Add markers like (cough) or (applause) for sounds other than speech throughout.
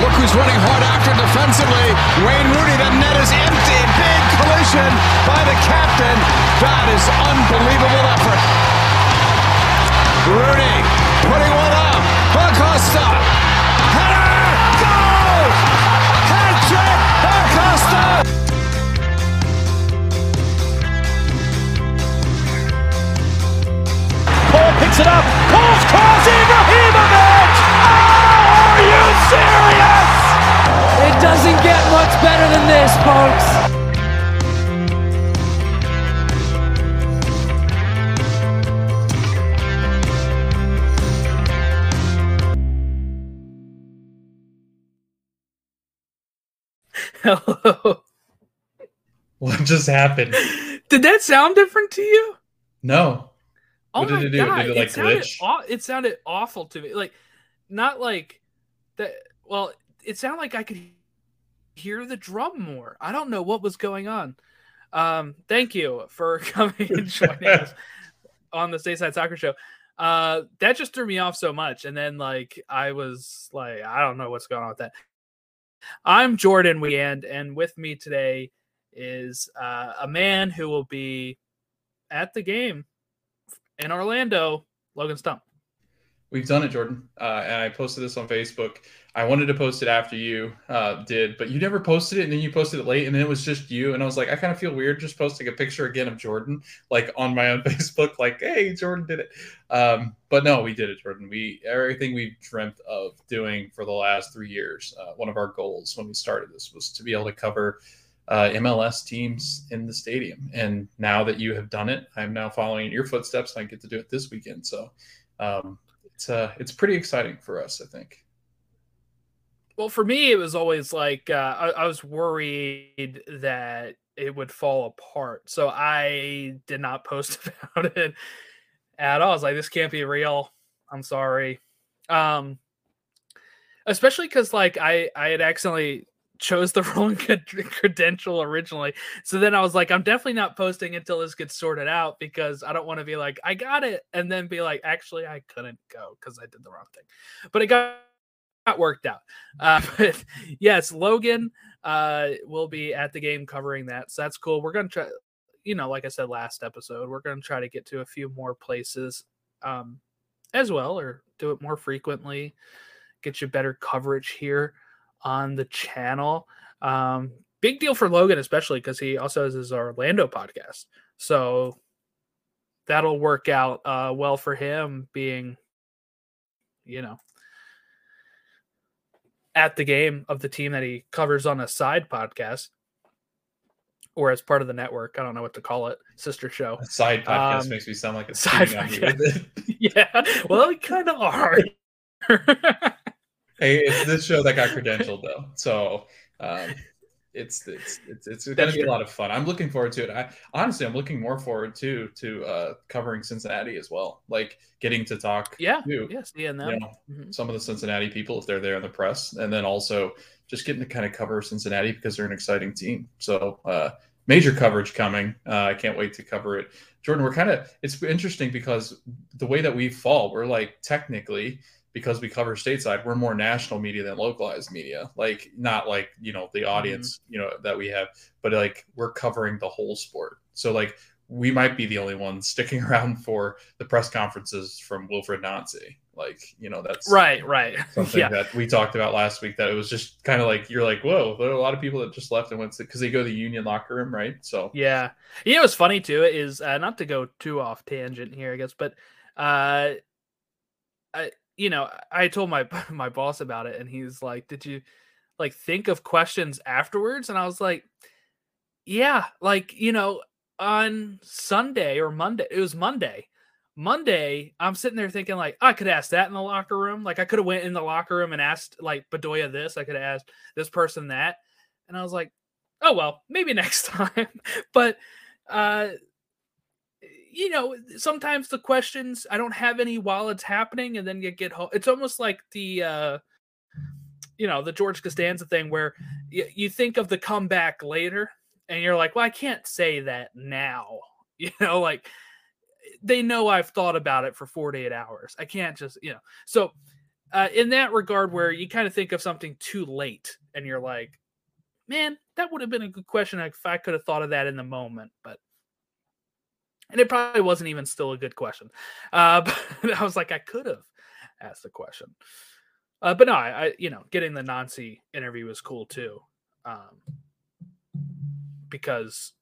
Look who's running hard after defensively. Wayne Rooney. The net is empty. Big collision by the captain. That is unbelievable effort. Rooney putting one up. Acosta. Header. Paul picks it up. Paul's cross. Doesn't get much better than this, folks. Hello. (laughs) What just happened? Did that sound different to you? No. Oh What did my it do? god! Did it, like, sounded glitch? aw- it sounded awful to me. Like, not like that. Well, it sounded like I could hear the drum more. I don't know what was going on. Um, thank you for (laughs) coming and joining us (laughs) on the Stateside Soccer Show. Uh, that just threw me off so much, and then like I was like, I don't know what's going on with that. I'm Jordan Weand, and with me today is uh, a man who will be at the game in Orlando, Logan Stump. We've done it, Jordan. Uh, and I posted this on Facebook. I wanted to post it after you uh, did, but you never posted it, and then you posted it late, and then it was just you. And I was like, I kind of feel weird just posting a picture again of Jordan, like on my own (laughs) Facebook, like, hey, Jordan did it. Um, but no, we did it, Jordan. We everything we dreamt of doing for the last three years. Uh, one of our goals when we started this was to be able to cover uh, MLS teams in the stadium. And now that you have done it, I'm now following in your footsteps. And I get to do it this weekend. So um, it's uh, it's pretty exciting for us, I think. Well, for me, it was always like uh, I, I was worried that it would fall apart, so I did not post (laughs) about it at all. I was like, "This can't be real." I'm sorry, um, especially because like I I had accidentally chose the (laughs) wrong cred- credential originally, so then I was like, "I'm definitely not posting until this gets sorted out because I don't want to be like I got it and then be like, actually, I couldn't go because I did the wrong thing." But it got got worked out. (laughs) Uh, but yes, Logan uh, will be at the game covering that. So that's cool. We're going to try, you know, like I said last episode, we're going to try to get to a few more places um, as well or do it more frequently, get you better coverage here on the channel. Um, big deal for Logan, especially because he also has his Orlando podcast. So that'll work out uh, well for him being, you know, at the game of the team that he covers on a side podcast or as part of the network. I don't know what to call it. Sister show. A side podcast Um, makes me sound like a side side on you. podcast. yeah. Well, we kind of are. (laughs) hey, it's this show that got credentialed though, so um, it's it's it's, it's going to be a lot of fun. I'm looking forward to it. I honestly, I'm looking more forward to to uh, covering Cincinnati as well, like getting to talk. yeah. to, Yeah. Seeing you know, Mhm. some of the Cincinnati people if they're there in the press, and then also just getting to kind of cover Cincinnati because they're an exciting team. So uh, major coverage coming. Uh, I can't wait to cover it. Jordan, we're kind of it's interesting because the way that we fall, we're like technically because we cover stateside, we're more national media than localized media. Like not like you know the audience you know that we have, but like we're covering the whole sport. So like we might be the only ones sticking (laughs) around for the press conferences from Wilfried Nancy. Like you know that's Right. Right. (laughs) something yeah. that we talked about last week that it was just kind of like you're like whoa there are a lot of people that just left and went because they go to the union locker room right so Yeah. You know what's funny too is uh, not to go too off tangent here, I guess, but uh I you know, I told my (laughs) my boss about it and he's like, "Did you like think of questions afterwards?" And I was like, "Yeah, like, you know, on Sunday or Monday, it was Monday. Monday, I'm sitting there thinking like I could ask that in the locker room. Like I could have went in the locker room and asked like Bedoya this. I could have asked this person that. And I was like, oh well, maybe (laughs) next time. but uh you know, sometimes the questions I don't have any while it's happening, and then you get home. It's almost like the, uh, you know, the George Costanza thing where y- you think of the comeback later, and you're like, well, I can't say that now. (laughs) You know, like they know I've thought about it for 48 hours. I can't just, you know. So, uh, in that regard, where you kind of think of something too late, and you're like, man, that would have been a good question if I could have thought of that in the moment, but and it probably wasn't even still a good question. Uh, (laughs) but I was like, I could have asked the question. Uh, but no, I, I, you know, getting the Nancy interview was cool too, um, because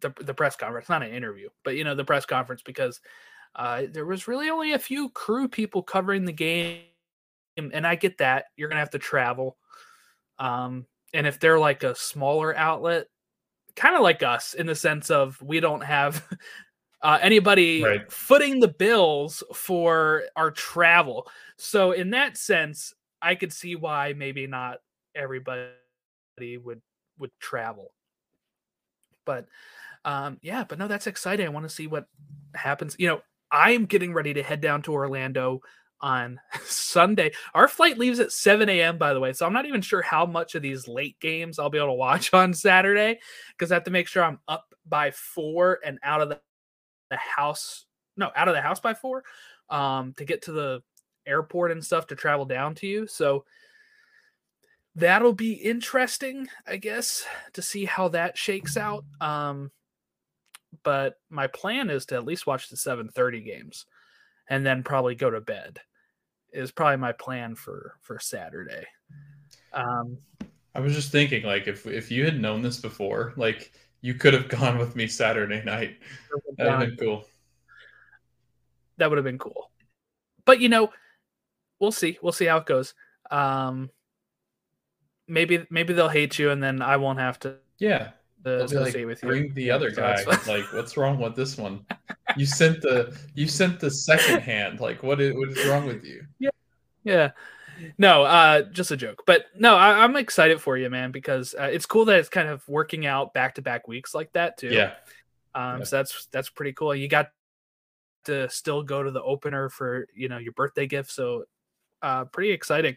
the the press conference, not an interview, but you know, the press conference because uh, there was really only a few crew people covering the game, and I get that you're gonna have to travel. Um, and if they're like a smaller outlet, kind of like us in the sense of we don't have (laughs) uh, anybody Right. footing the bills for our travel. So in that sense, I could see why maybe not everybody would would travel. But um, yeah, but no, that's exciting. I want to see what happens. You know, I'm getting ready to head down to Orlando on (laughs) Sunday. Our flight leaves at 7 a.m. by the way, so I'm not even sure how much of these late games I'll be able to watch (laughs) on Saturday because I have to make sure I'm up by four and out of the, the house. No, out of the house by four um, to get to the airport and stuff to travel down to you. So that'll be interesting, I guess, to see how that shakes out. Um, but my plan is to at least watch the 7:30 games and then probably go to bed. Is probably my plan for for Saturday. Um, I was just thinking, like, if if you had known this before, like, you could have gone with me Saturday night. That'd have been cool. that would have been cool. But you know, we'll see. We'll see how it goes. Um, maybe maybe they'll hate you, and then I won't have to, Yeah. to like, with you. bring the other So guy. like, what's wrong with this one? (laughs) You sent the you sent the second hand. Like, what is what is wrong with you? Yeah. Yeah. No, uh, just a joke. But no, I, I'm excited for you, man, because uh, it's cool that it's kind of working out back to back weeks like that too. Yeah. Um, Yeah. so that's that's pretty cool. You got to still go to the opener for you know your birthday gift, so uh, pretty exciting.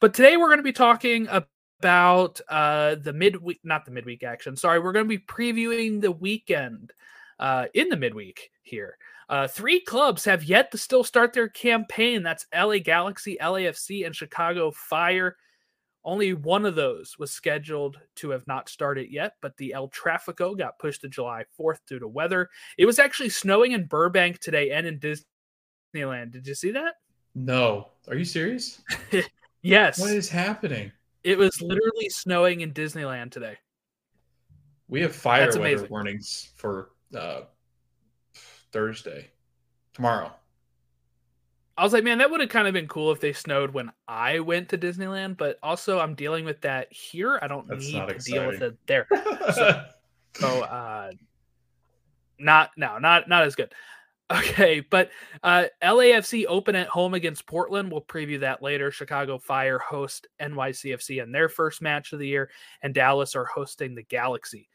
But today we're going to be talking about uh, the midweek, not the midweek action. Sorry, we're going to be previewing the weekend uh, in the midweek here. Uh, three clubs have yet to still start their campaign. That's LA Galaxy, LAFC, and Chicago Fire. Only one of those was scheduled to have not started yet, but the El Trafico got pushed to July 4th due to weather. It was actually snowing in Burbank today and in Disneyland. Did you see that? No. Are you serious? (laughs) Yes. What is happening? It was literally snowing in Disneyland today. We have fire That's weather amazing. warnings for uh, Thursday, tomorrow. I was like, man, that would have kind of been cool if they snowed when I went to Disneyland, but also I'm dealing with that here. I don't That's need to deal with it there. (laughs) So uh not no, not not as good. (laughs) Okay, but uh LAFC open at home against Portland. We'll preview that later. Chicago Fire host NYCFC in their first match of the year, and Dallas are hosting the Galaxy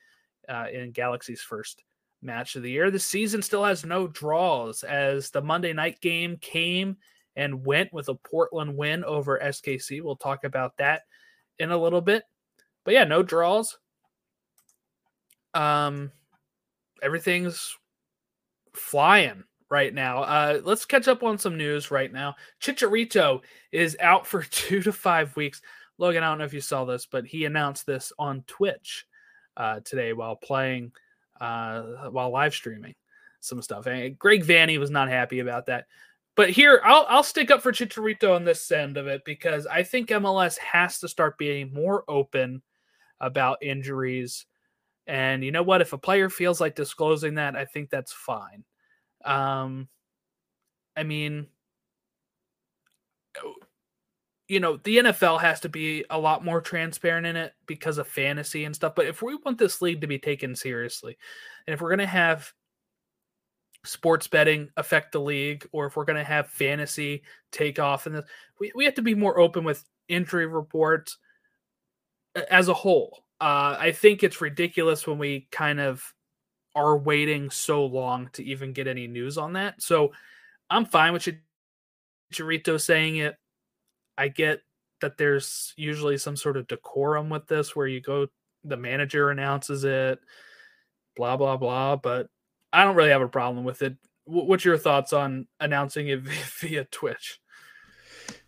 uh, in Galaxy's first match of the year. The season still has no draws as the Monday night game came and went with a Portland win over SKC. We'll talk about that in a little bit. But yeah, no draws. Um everything's flying right now. Uh let's catch up on some news right now. Chicharito is out for (laughs) 2 to 5 weeks. Logan, I don't know if you saw this, but he announced this on Twitch uh today while playing uh while live streaming some stuff. And Greg Vanney was not happy about that. But here, I'll I'll stick up for Chicharito on this end of it because I think MLS has to start being more open about injuries. And you know what? If a player feels like disclosing that, I think that's fine. Um, I mean, you know, the NFL has to be a lot more transparent in it because of fantasy and stuff. But if we want this league to be taken seriously, and if we're going to have sports betting affect the league, or if we're going to have fantasy take off, and we, we have to be more open with injury reports as a whole. Uh, I think it's ridiculous when we kind of are waiting so long to even get any news on that. So I'm fine with Chicharito saying it. I get that there's usually some sort of decorum with this where you go, the manager announces it, blah, blah, blah. But I don't really have a problem with it. What's your thoughts on announcing it (laughs) via Twitch?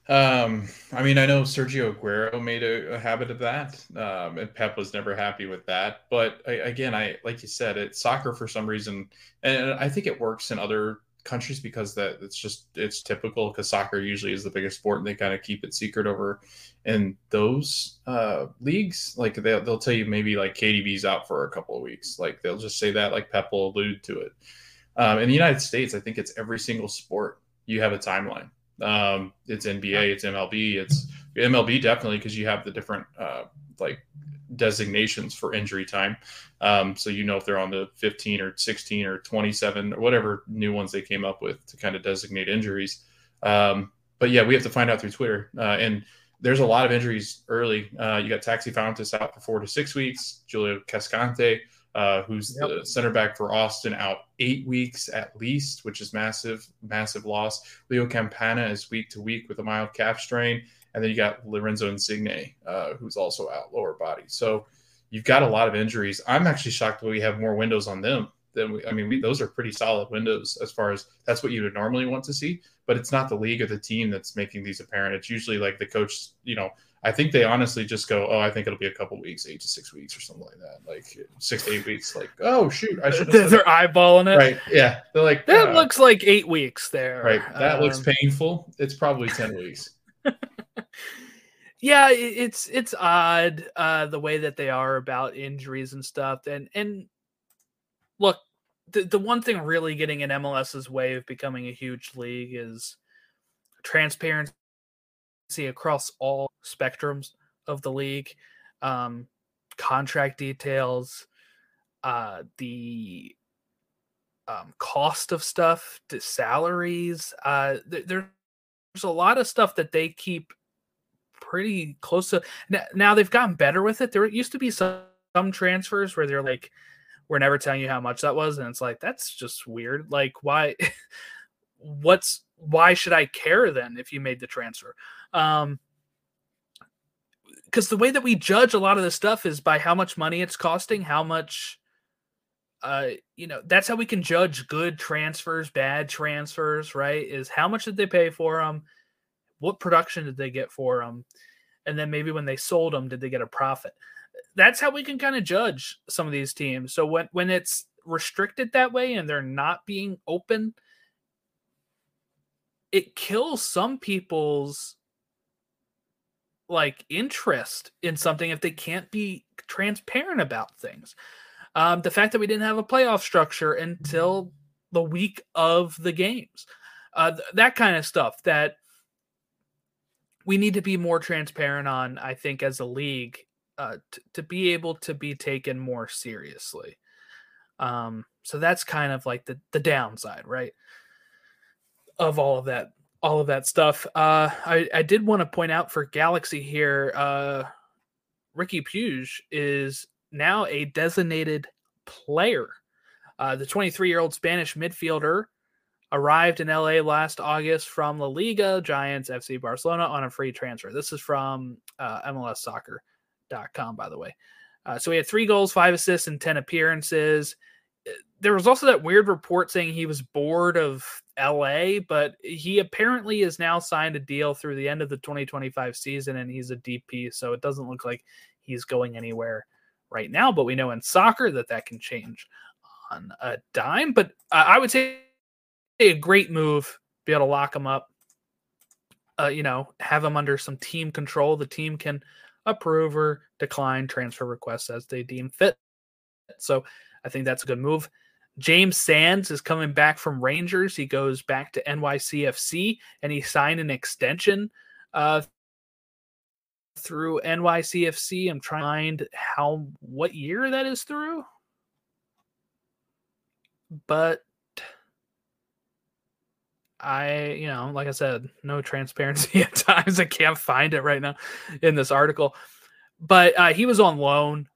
Um, I mean, I know Sergio Aguero made a, a habit of that, um, and Pep was never happy with that. But I, again, I like you said, it's soccer for some reason, and I think it works in other countries because that it's just it's typical because soccer usually is the biggest sport, and they kind of keep it secret over in those uh, leagues. Like they'll they'll tell you maybe like KDB's out for a couple of weeks, like they'll just say that, like Pep will allude to it. Um, in the United States, I think it's every single sport you have a timeline um, it's NBA, it's MLB, it's MLB definitely because you have the different uh, like designations for injury time. Um, so you know if they're on the 15 or 16 or 27 or whatever new ones they came up with to kind of designate injuries. Um, but yeah, we have to find out through Twitter. Uh, and there's a lot of injuries early. Uh, you got Taxi Fountas out for four to six weeks. Julio Cascante uh, who's yep. the center back for Austin, out eight weeks at least, which is massive, massive loss. Leo Campana is week to week with a mild calf strain, and then you got Lorenzo Insigne, uh, who's also out lower body. So you've got a lot of injuries. I'm actually shocked that we have more windows on them than we. I mean, we, those are pretty solid windows as far as that's what you would normally want to see. But it's not the league or the team that's making these apparent. It's usually like the coach, you know, I think they honestly just go, oh, I think it'll be a couple weeks, eight to six weeks or something like that, like six to eight weeks. Like, oh shoot, I should. (laughs) They're eyeballing it, right? Yeah, they're like that uh, looks like eight weeks there. Right, that um, looks painful. It's probably ten weeks. (laughs) yeah, it's it's odd uh, the way that they are about injuries and stuff, and and look, the the one thing really getting in MLS's way of becoming a huge league is transparency across all spectrums of the league, um, contract details, uh, the um, cost of stuff, the salaries. Uh, th- there's a lot of stuff that they keep pretty close to. Now, now they've gotten better with it. There used to be some, some transfers where they're like, we're never telling you how much that was, and it's like that's just weird. Like, why? (laughs) what's why should I care then if you made the transfer? Um, because the way that we judge a lot of this stuff is by how much money it's costing, how much, uh, you know, that's how we can judge good transfers, bad transfers, right? Is how much did they pay for them? What production did they get for them? And then maybe when they sold them, did they get a profit? That's how we can kind of judge some of these teams. So when when it's restricted that way and they're not being open, it kills some people's like interest in something if they can't be transparent about things. Um, the fact that we didn't have a playoff structure until the week of the games, uh, th- that kind of stuff that we need to be more transparent on, I think, as a league uh, t- to be able to be taken more seriously. Um, so that's kind of like the, the downside, right? Of all of that all of that stuff. Uh, I, I did want to point out for Galaxy here, uh, Riqui Puig is now a designated player. Uh, the 23 year old Spanish midfielder arrived in LA last August from La Liga, Giants, FC Barcelona on a free transfer. This is from uh, MLSsoccer.com, by the way. Uh, so he had three goals, five assists, and 10 appearances there was also that weird report saying he was bored of LA, but he apparently is now signed a deal through the end of the 2025 season and he's a DP, so it doesn't look like he's going anywhere right now, but we know in soccer that that can change on a dime, but I would say a great move be able to lock him up. Uh, you know, have him under some team control. The team can approve or decline transfer requests as they deem fit. So I think that's a good move. James Sands is coming back from Rangers. He goes back to NYCFC and he signed an extension uh, through NYCFC. I'm trying to find how what year that is through. But I, you know, like I said, no transparency (laughs) at times. I can't find it right now in this article. But uh, he was on loan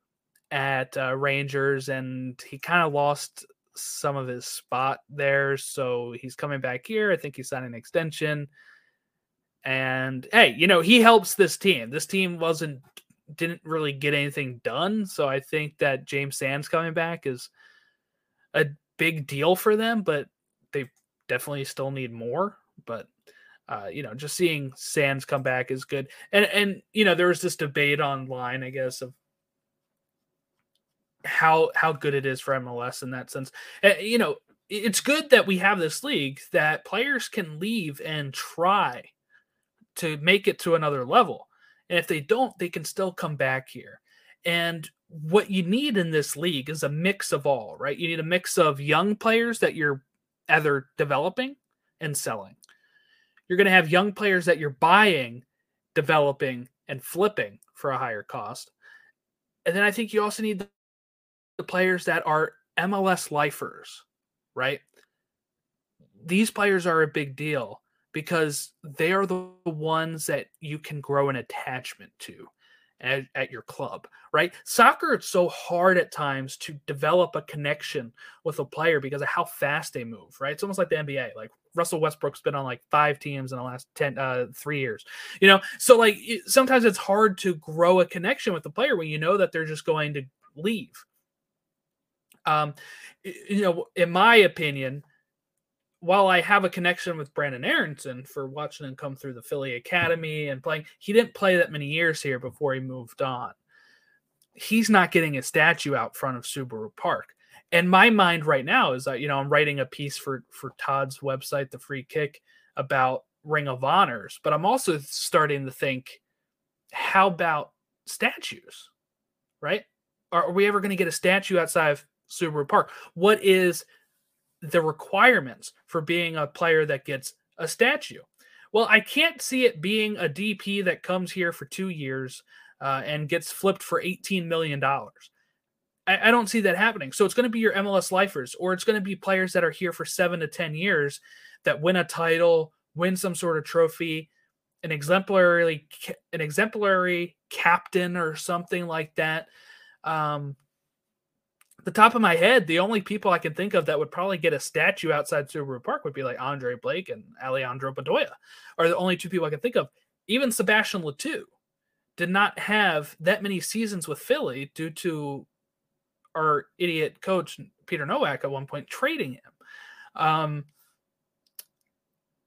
at uh, Rangers, and he kind of lost some of his spot there. So he's coming back here. I think he's signing an extension. And hey, you know, he helps this team. This team wasn't didn't really get anything done. So I think that James Sands coming back is a big deal for them, but they definitely still need more. But uh, you know, just seeing Sands come back is good. And and you know, there was this debate online, I guess, of how how good it is for MLS in that sense. Uh, you know, it's good that we have this league that players can leave and try to make it to another level. And if they don't, they can still come back here. And what you need in this league is a mix of all, right? You need a mix of young players that you're either developing and selling. You're going to have young players that you're buying, developing, and flipping for a higher cost. And then I think you also need the players that are MLS lifers, right? These players are a big deal because they are the ones that you can grow an attachment to at, at, your club, right? Soccer, it's so hard at times to develop a connection with a player because of how fast they move, right? It's almost like the NBA. Like Russell Westbrook's been on like five teams in the last 10, uh, three years, you know? So, like, it, sometimes it's hard to grow a connection with the player when you know that they're just going to leave, um, you know, in my opinion, while I have a connection with Brenden Aaronson for watching him come through the Philly Academy and playing, he didn't play that many years here before he moved on. He's not getting a statue out front of Subaru Park. And my mind right now is that, you know, I'm writing a piece for for Todd's website, The Free Kick, about Ring of Honors, but I'm also starting to think, how about statues? Right? Are, are we ever going to get a statue outside of Subaru Park. What is the requirements for being a player that gets a statue? Well, I can't see it being a DP that comes here for two years uh, and gets flipped for $18 million. I, I don't see that happening. So it's going to be your MLS lifers, or it's going to be players that are here for seven to 10 years that win a title, win some sort of trophy, an exemplary, an exemplary captain or something like that. Um, the top of my head, the only people I can think of that would probably get a statue outside Subaru Park would be like Andre Blake and Alejandro Bedoya, are the only two people I can think of. Even Sebastian Le Toux did not have that many seasons with Philly due to our idiot coach Peter Nowak at one point trading him. Um,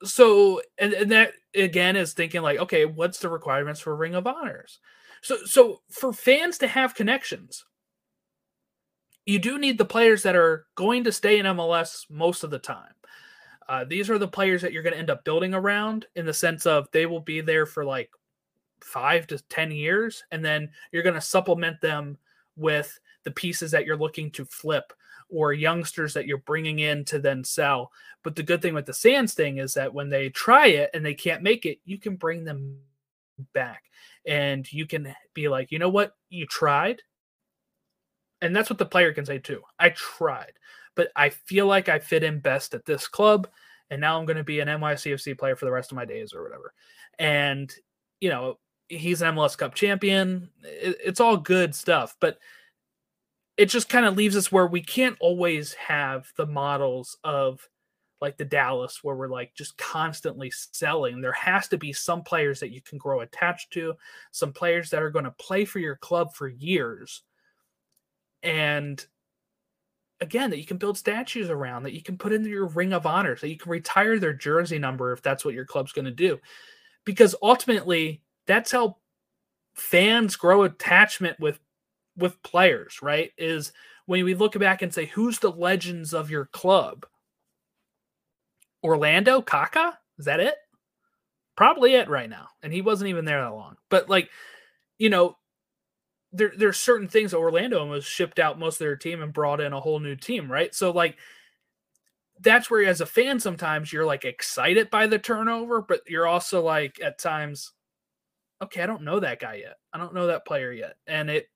so and, and that again is thinking like, okay, what's the requirements for Ring of Honors? So so for fans to have connections, you do need the players that are going to stay in MLS most of the time. Uh, these are the players that you're going to end up building around in the sense of they will be there for like five to 10 years, and then you're going to supplement them with the pieces that you're looking to flip or youngsters that you're bringing in to then sell. But the good thing with the Sands thing is that when they try it and they can't make it, you can bring them back and you can be like, you know what, you tried and that's what the player can say too. I tried, but I feel like I fit in best at this club, and now I'm going to be an NYCFC player for the rest of my days or whatever. And you know, he's an MLS Cup champion. It, it's all good stuff, but it just kind of leaves us where we can't always have the models of like the Dallas where we're like just constantly selling. There has to be some players that you can grow attached to, some players that are going to play for your club for years and again that you can build statues around that you can put into your ring of honor that you can retire their jersey number if that's what your club's going to do. Because ultimately that's how fans grow attachment with with players right is when we look back and say who's the legends of your club? Orlando Kaká? Is that it? Probably it right now and he wasn't even there that long. But like you know there there's certain things Orlando almost shipped out most of their team and brought in a whole new team, right? So like that's where as a fan sometimes you're like excited by the turnover, but you're also like at times, okay, I don't know that guy yet. I don't know that player yet. And it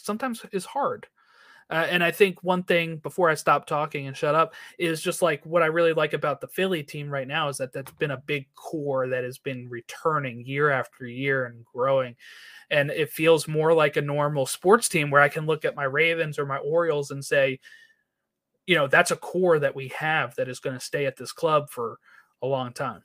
sometimes is hard. Uh, and I think one thing before I stop talking and shut up is just like what I really like about the Philly team right now is that that's been a big core that has been returning year after year and growing. And it feels more like a normal sports team where I can look at my Ravens or my Orioles and say, you know, that's a core that we have that is going to stay at this club for a long time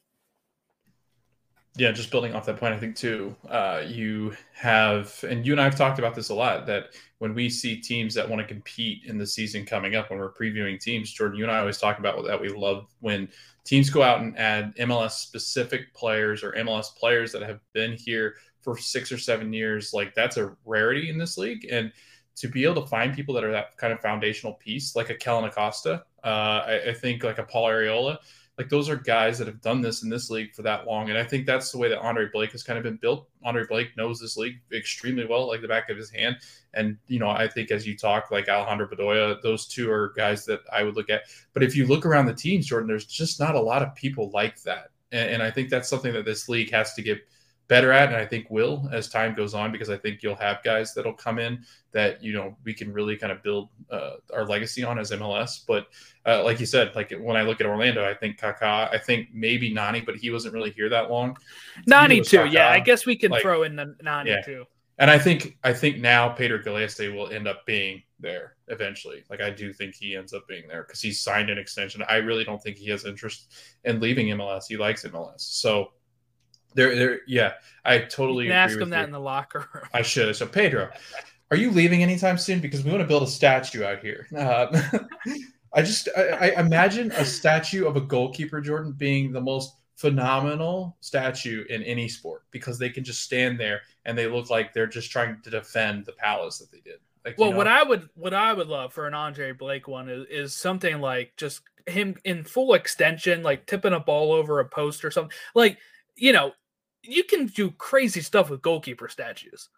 yeah, just building off that point, I think too, uh, you have, and you and I have talked about this a lot, that when we see teams that want to compete in the season coming up, when we're previewing teams, Jordan, you and I always talk about that we love when teams go out and add MLS specific players or MLS players that have been here for six or seven years. Like that's a rarity in this league. And to be able to find people that are that kind of foundational piece, like a Kellyn Acosta, uh, I, I think like a Paul Arriola, like those are guys that have done this in this league for that long. And I think that's the way that Andre Blake has kind of been built. Andre Blake knows this league extremely well, like the back of his hand. And, you know, I think as you talk, like Alejandro Bedoya, those two are guys that I would look at. But if you look around the teams, Jordan, there's just not a lot of people like that. And, and I think that's something that this league has to get – better at, and I think will as time goes on, because I think you'll have guys that'll come in that you know we can really kind of build uh, our legacy on as MLS. But uh, like you said, like when I look at Orlando, I think Kaká, I think maybe Nani, but he wasn't really here that long. Nani too, Kaká. yeah. I guess we can like, throw in the Nani yeah. too. And I think I think now Pedro Gallese will end up being there eventually. Like I do think he ends up being there because he's signed an extension. I really don't think he has interest in leaving MLS. He likes MLS. So there, there. Yeah, I totally ask him that you. in the locker room. I should. So Pedro, are you leaving anytime soon? Because we want to build a statue out here. Uh, (laughs) I just I, I, imagine a statue of a goalkeeper, Jordan, being the most phenomenal statue in any sport because they can just stand there and they look like they're just trying to defend the palace that they did. Like, well, you know? what I would what I would love for an Andre Blake one is, is something like just him in full extension, like tipping a ball over a post or something. Like you know, you can do crazy stuff with goalkeeper statues,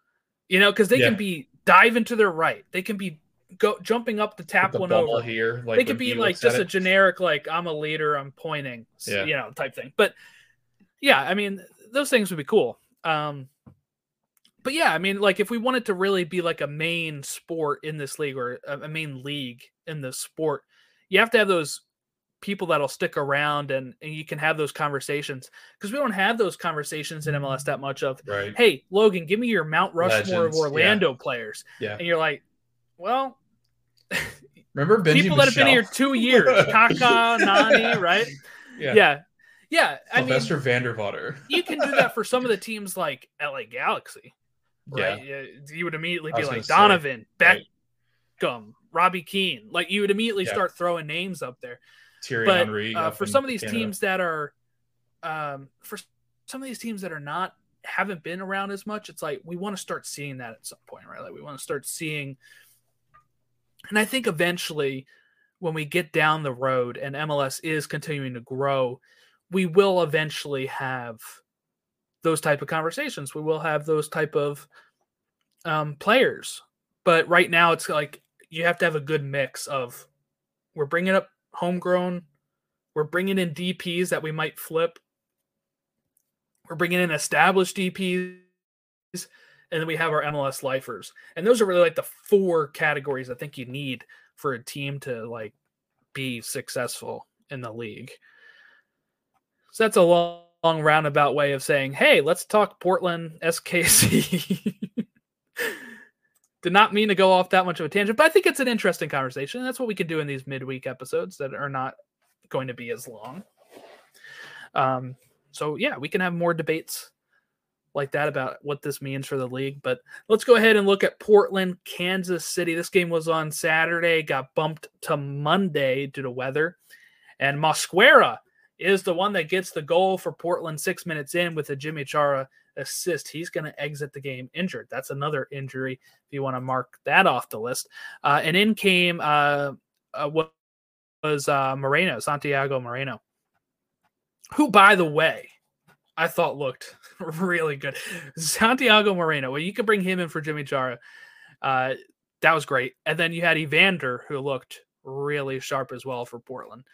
you know, because they yeah. can be diving to their right, they can be go jumping up to tap one over here. Like they could be like just a generic like I'm a leader, I'm pointing, yeah. you know, type thing. But yeah, I mean, those things would be cool. Um, but yeah, I mean, like if we wanted to really be like a main sport in this league or a, a main league in the sport, you have to have those people that'll stick around and, and you can have those conversations because we don't have those conversations in MLS mm-hmm. that much of right. hey Logan give me your Mount Rushmore Legends, of Orlando yeah. players yeah and you're like well (laughs) remember Benji people Michel? that have been here two years (laughs) Kaká Nani right yeah yeah yeah I Sylvester mean, Vandervater (laughs) you can do that for some of the teams like LA Galaxy right yeah. you would immediately be like Donovan say, Beckham right. Robbie Keane like you would immediately yeah. start throwing names up there Thierry but, Henry. Uh, for some of these Canada. teams that are, um, for some of these teams that are not haven't been around as much, it's like we want to start seeing that at some point, right? Like we want to start seeing, and I think eventually, when we get down the road and MLS is continuing to grow, we will eventually have those type of conversations. We will have those type of um, players, but right now it's like you have to have a good mix of we're bringing up homegrown. We're bringing in DPs that we might flip. We're bringing in established DPs. And then we have our MLS lifers. And those are really like the four categories I think you need for a team to like be successful in the league. So that's a long, long roundabout way of saying, hey, let's talk Portland SKC. (laughs) Did not mean to go off that much of a tangent, but I think it's an interesting conversation. That's what we can do in these midweek episodes that are not going to be as long. Um, so yeah, we can have more debates like that about what this means for the league. But let's go ahead and look at Portland, Kansas City. This game was on Saturday, got bumped to Monday due to weather. And Mosquera is the one that gets the goal for Portland six minutes in with a Yimmi Chara assist. He's going to exit the game injured. That's another injury if you want to mark that off the list. Uh, and in came uh, uh, was uh, Moreno, Santiago Moreno, who, by the way, I thought looked (laughs) really good. Santiago Moreno, well, you could bring him in for Yimmi Chara. Uh, that was great. And then you had Evander, who looked really sharp as well for Portland.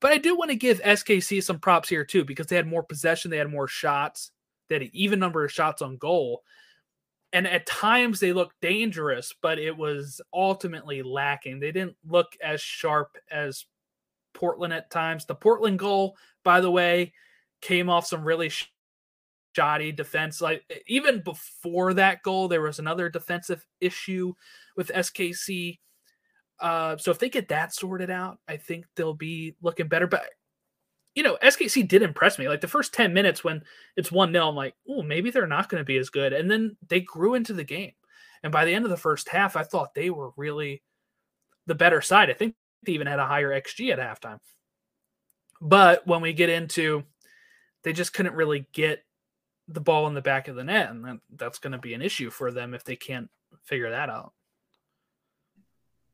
But I do want to give SKC some props here too, because they had more possession, they had more shots. An even number of shots on goal. and at times they looked dangerous, but it was ultimately lacking. They didn't look as sharp as Portland at times. The Portland goal, by the way, came off some really shoddy defense. Like even before that goal, there was another defensive issue with SKC. Uh, so if they get that sorted out, I think they'll be looking better. But you know, SKC did impress me. Like the first 10 minutes when it's 1 0, I'm like, oh, maybe they're not going to be as good. And then they grew into the game. And by the end of the first half, I thought they were really the better side. I think they even had a higher XG at halftime. But when we get into, they just couldn't really get the ball in the back of the net. And that, that's going to be an issue for them if they can't figure that out.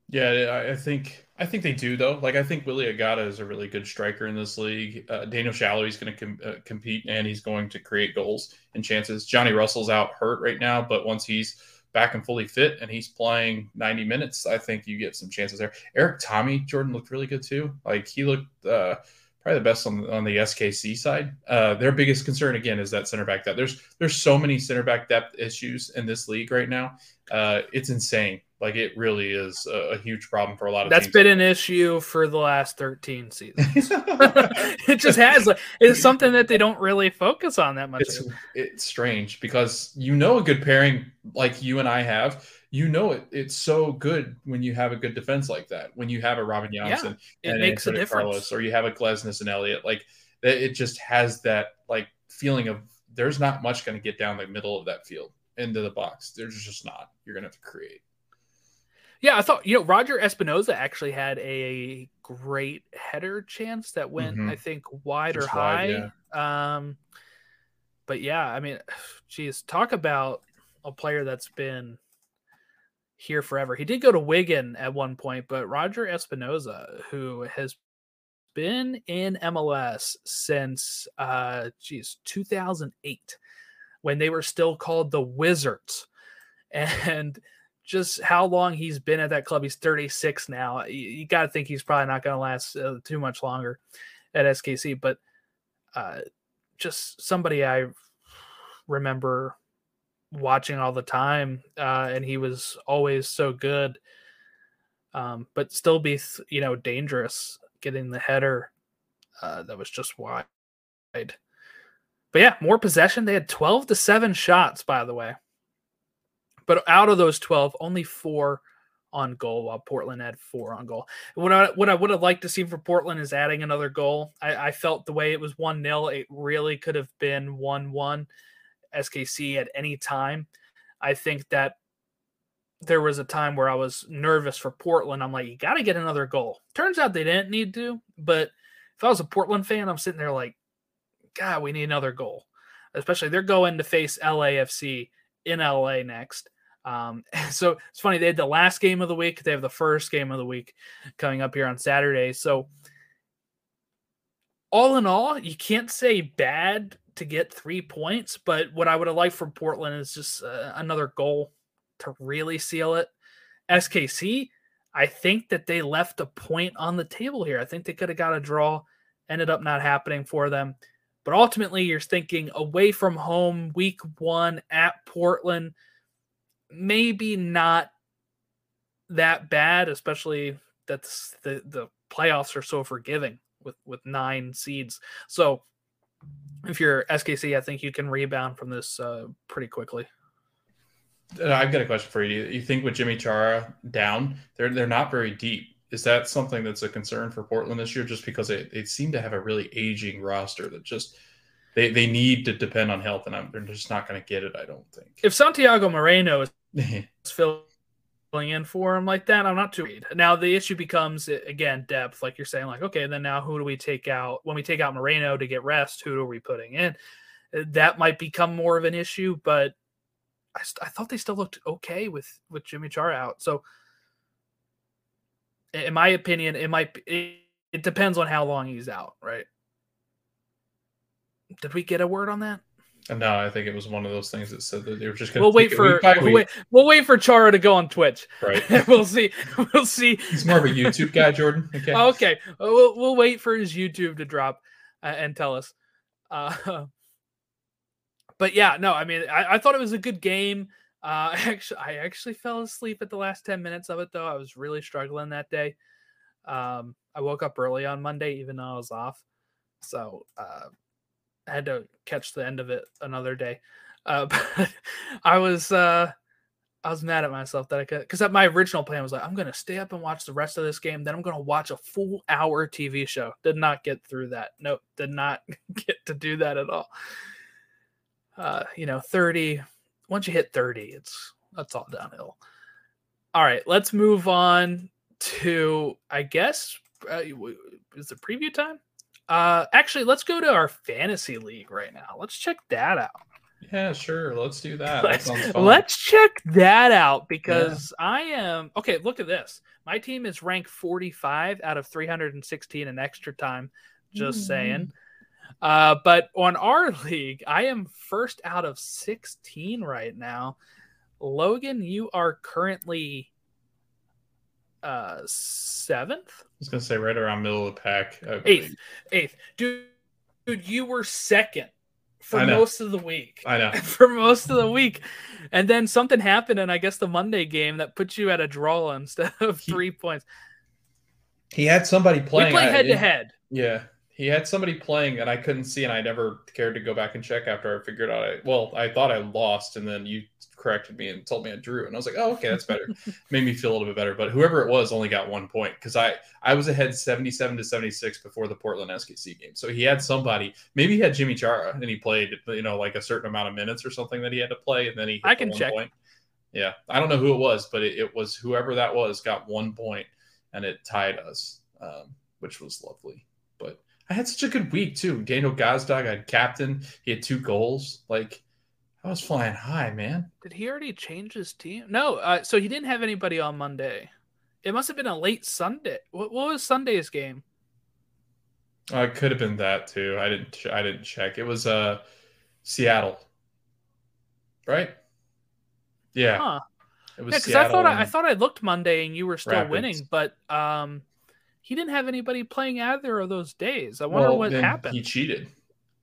Yeah, I think I think they do though. Like I think Willie Agada is a really good striker in this league. Uh, Daniel Salloi is going to com- uh, compete and he's going to create goals and chances. Johnny Russell's out hurt right now, but once he's back and fully fit and he's playing 90 minutes, I think you get some chances there. Erik Thommy Jordan looked really good too. Like he looked uh, probably the best on on the SKC side. Uh, their biggest concern again is that center back depth. There's there's so many center back depth issues in this league right now. Uh, it's insane. Like it really is a, a, huge problem for a lot of. That's teams. been an issue for the last thirteen seasons. (laughs) (laughs) it just has. Like, it's something that they don't really focus on that much. It's, it's strange because you know a good pairing like you and I have. You know it. It's so good when you have a good defense like that. When you have a Robin Jansson yeah, it and makes difference. Carlos, or you have a Glesnes and Elliott. Like it just has that like feeling of there's not much going to get down the middle of that field into the box. There's just not. You're going to have to create. Yeah, I thought you know Roger Espinoza actually had a great header chance that went, mm-hmm. I think, wide Just or high. Wide, yeah. Um, but yeah, I mean, (sighs) geez, talk about a player that's been here forever. He did go to Wigan at one point, but Roger Espinoza, who has been in MLS since uh geez 2008 when they were still called the Wizards and just how long he's been at that club. He's 36 now. You, you got to think he's probably not going to last uh, too much longer at SKC, but uh, just somebody I remember watching all the time, uh, and he was always so good, um, but still be you know dangerous getting the header uh, that was just wide. But yeah, more possession. They had 12 to 7 shots, by the way. But out of those 12, only four on goal, while Portland had four on goal. What I what I would have liked to see for Portland is adding another goal. I, I felt the way it was one 0 it really could have been one one SKC at any time. I think that there was a time where I was nervous for Portland. I'm like, you got to get another goal. Turns out they didn't need to, but if I was a Portland fan, I'm sitting there like, God, we need another goal. Especially they're going to face LAFC in LA next. Um, (laughs) so it's funny they had the last game of the week. They have the first game of the week coming up here on Saturday. So all in all, you can't say bad to get three points, but what I would have liked from Portland is just uh, another goal to really seal it. SKC, I think that they left a point on the table here. I think they could have got a draw, ended up not happening for them. But ultimately, you're thinking away from home, week one at Portland maybe not that bad, especially that the the playoffs are so forgiving with with nine seeds. So if you're SKC, I think you can rebound from this uh, pretty quickly. Uh, I've got a question for you. You think with Yimmi Chara down, they're they're not very deep. Is that something that's a concern for Portland this year? Just because they, they seem to have a really aging roster that just they, they need to depend on health, and I'm, they're just not going to get it. I don't think. If Santiago Moreno is (laughs) filling in for him like that, I'm not too worried. Now the issue becomes again depth, like you're saying, like okay, then now who do we take out when we take out Moreno to get rest? Who are we putting in? Uh, that might become more of an issue, but I, I thought they still looked okay with with Jimmy Char out. So, in my opinion, it might it, it depends on how long he's out, right? Did we get a word on that? No, I think it was one of those things that said that they were just going to. We'll wait for we'll wait, we'll wait for Chara to go on Twitch. Right. (laughs) we'll see. We'll see. He's more of a YouTube guy, Jordan. Okay. (laughs) okay. We'll we'll wait for his YouTube to drop uh, and tell us. Uh, (laughs) but yeah, no, I mean, I, I, thought it was a good game. Uh, actually, I actually fell asleep at the last ten minutes of it though. I was really struggling that day. Um, I woke up early on Monday, even though I was off, so uh, I had to catch the end of it another day. Uh, (laughs) but I was uh, I was mad at myself that I could because my original plan was like I'm gonna stay up and watch the rest of this game, then I'm gonna watch a full hour TV show. Did not get through that. Nope, did not (laughs) get to do that at all. Uh, you know, 30. Once you hit 30, it's that's all downhill. All right, let's move on to I guess uh, is it preview time? Uh, actually, let's go to our fantasy league right now. Let's check that out. Yeah, sure. Let's do that. Let's, that let's check that out because I am okay. Look at this. My team is ranked 45 out of 316 in extra time. Just saying. Uh, but on our (laughs) league, I am first out of 16 right now. Logan, you are currently uh seventh, I was gonna say right around middle of the pack. Eighth, eighth. Dude, dude, you were second for most of the week. I know. (laughs) for most of the week. And then something happened and I guess the Monday game that put you at a draw (laughs) instead of He- three points. He had somebody playing. we play head to head. Yeah, he had somebody playing, and I couldn't see, and I never cared to go back and check after I figured out. I well, I thought I lost, and then you corrected me and told me I drew, and I was like, oh, okay, that's better. (laughs) Made me feel a little bit better. But whoever it was only got one point because I I was ahead seventy seven to seventy six before the Portland SKC game. So he had somebody. Maybe he had Yimmi Chara, and he played you know like a certain amount of minutes or something that he had to play, and then he. hit I can one check. Point. Yeah, I don't know who it was, but it, it was whoever that was got one point, and it tied us, um, which was lovely. But I had such a good week too. Daniel Gazdag, I had captain. He had two goals. Like I was flying high, man. Did he already change his team? No, uh, so he didn't have anybody on Monday. It must have been a late Sunday. What, what was Sunday's game? Uh, it could have been that too. I didn't. Ch- I didn't check. It was uh Seattle, right? Yeah, Huh. it was Yeah, because I thought I, I thought I looked Monday and you were still Rapids. winning, but um, he didn't have anybody playing either of those days. I wonder well, what happened. He cheated.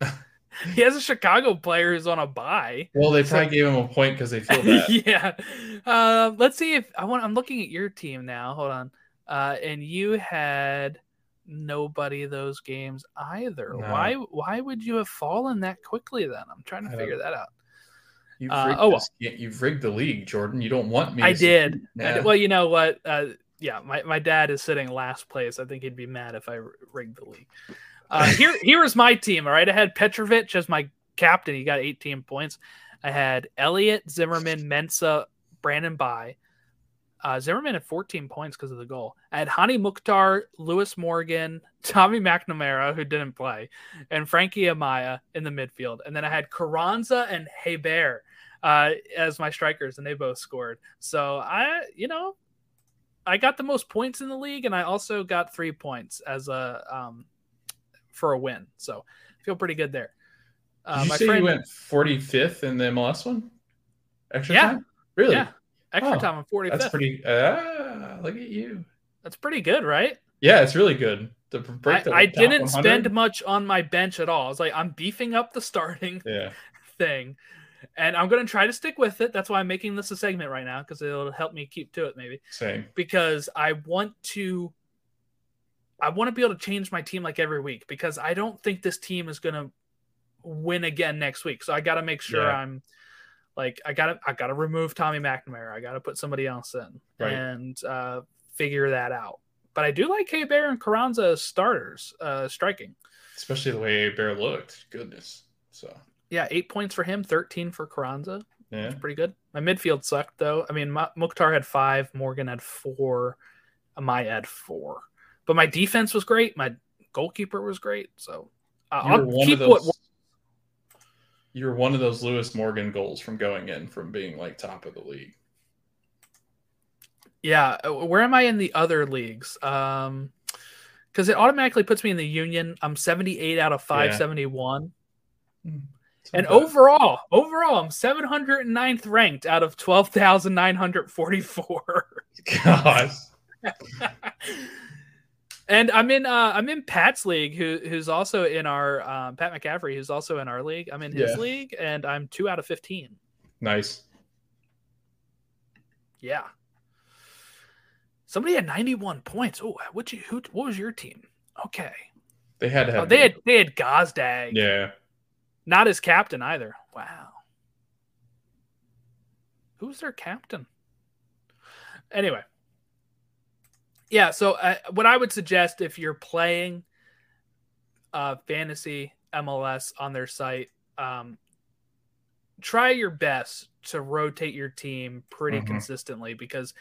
(laughs) (laughs) He has a Chicago player who's on a buy. Well, they So- probably gave him a point because they feel (laughs) bad. yeah. Uh, let's see if I want. I'm looking at your team now. Hold on. Uh, and you had nobody those games either. No. Why? Why would you have fallen that quickly? Then I'm trying to I figure that out. You've Uh, rigged, oh, well. this you've rigged the league, Jordan. You don't want me. I to did. succeed. I did- Well, you know what? Uh, yeah, my, my dad is sitting last place. I think he'd be mad if I rigged the league. Uh, (laughs) here here is my team. All right, I had Petrovic as my captain. He got 18 points. I had Elliot Zimmerman, Mensa, Brandon Bye. Uh, Zimmerman had 14 points because of the goal. I had Hany Mukhtar, Lewis Morgan, (laughs) Tommy McNamara, who didn't play, and Frankie Amaya in the midfield. And then I had Carranza and Heber uh, as my strikers, and they both scored. So I, you know, I got the most points in the league, and I also got three points as a um, for a win. So I feel pretty good there. Did Uh, you my say friend, you went 45th in the MLS one? Extra Yeah. time? Really? Yeah. extra Oh, time on 45th. That's pretty. Ah, look at you. That's pretty good, right? Yeah, it's really good. I, break the I didn't 100. spend much on my bench at all. I was like, I'm beefing up the starting Yeah. (laughs) thing, and I'm going to try to stick with it. That's why I'm making this a segment right now because it'll help me keep to it, maybe. Same. because I want to I want to be able to change my team like every week because I don't think this team is going to win again next week. So I got to make sure Yeah. I'm like I got to I got to remove Tommy McNamara. I got to put somebody else in Right. and uh figure that out. But I do like K Bear and Carranza as starters, uh striking. Especially the way Bear looked. Goodness. So, Yeah, 8 points for him, 13 for Carranza. yeah. That's pretty good. My midfield sucked though. I mean, Ma- Mukhtar had five, Morgan had four, Amaya had four. But my defense was great. My goalkeeper was great. So uh, I'll one keep of what. those. You were one of those Lewis Morgan goals from going in from being like top of the league. Yeah, uh, where am I in the other leagues? Um, because it automatically puts me in the Union. I'm 78 out of 571. And Sometimes. overall, overall, I'm 709th ranked out of 12,944. (laughs) gosh, (laughs) and I'm in uh I'm in Pat's league, who who's also in our um, Pat McCaffrey, who's also in our league. I'm in his Yeah. league, and I'm two out of fifteen. nice. Yeah. Somebody had 91 points. Oh, what you who what was your team? Okay. They had to have. Oh, they had they had Gazdag. Yeah. Not as captain either. Wow. Who's their captain? Anyway. Yeah, so uh, what I would suggest if you're playing uh, fantasy MLS on their site, um, try your best to rotate your team pretty Mhm. consistently because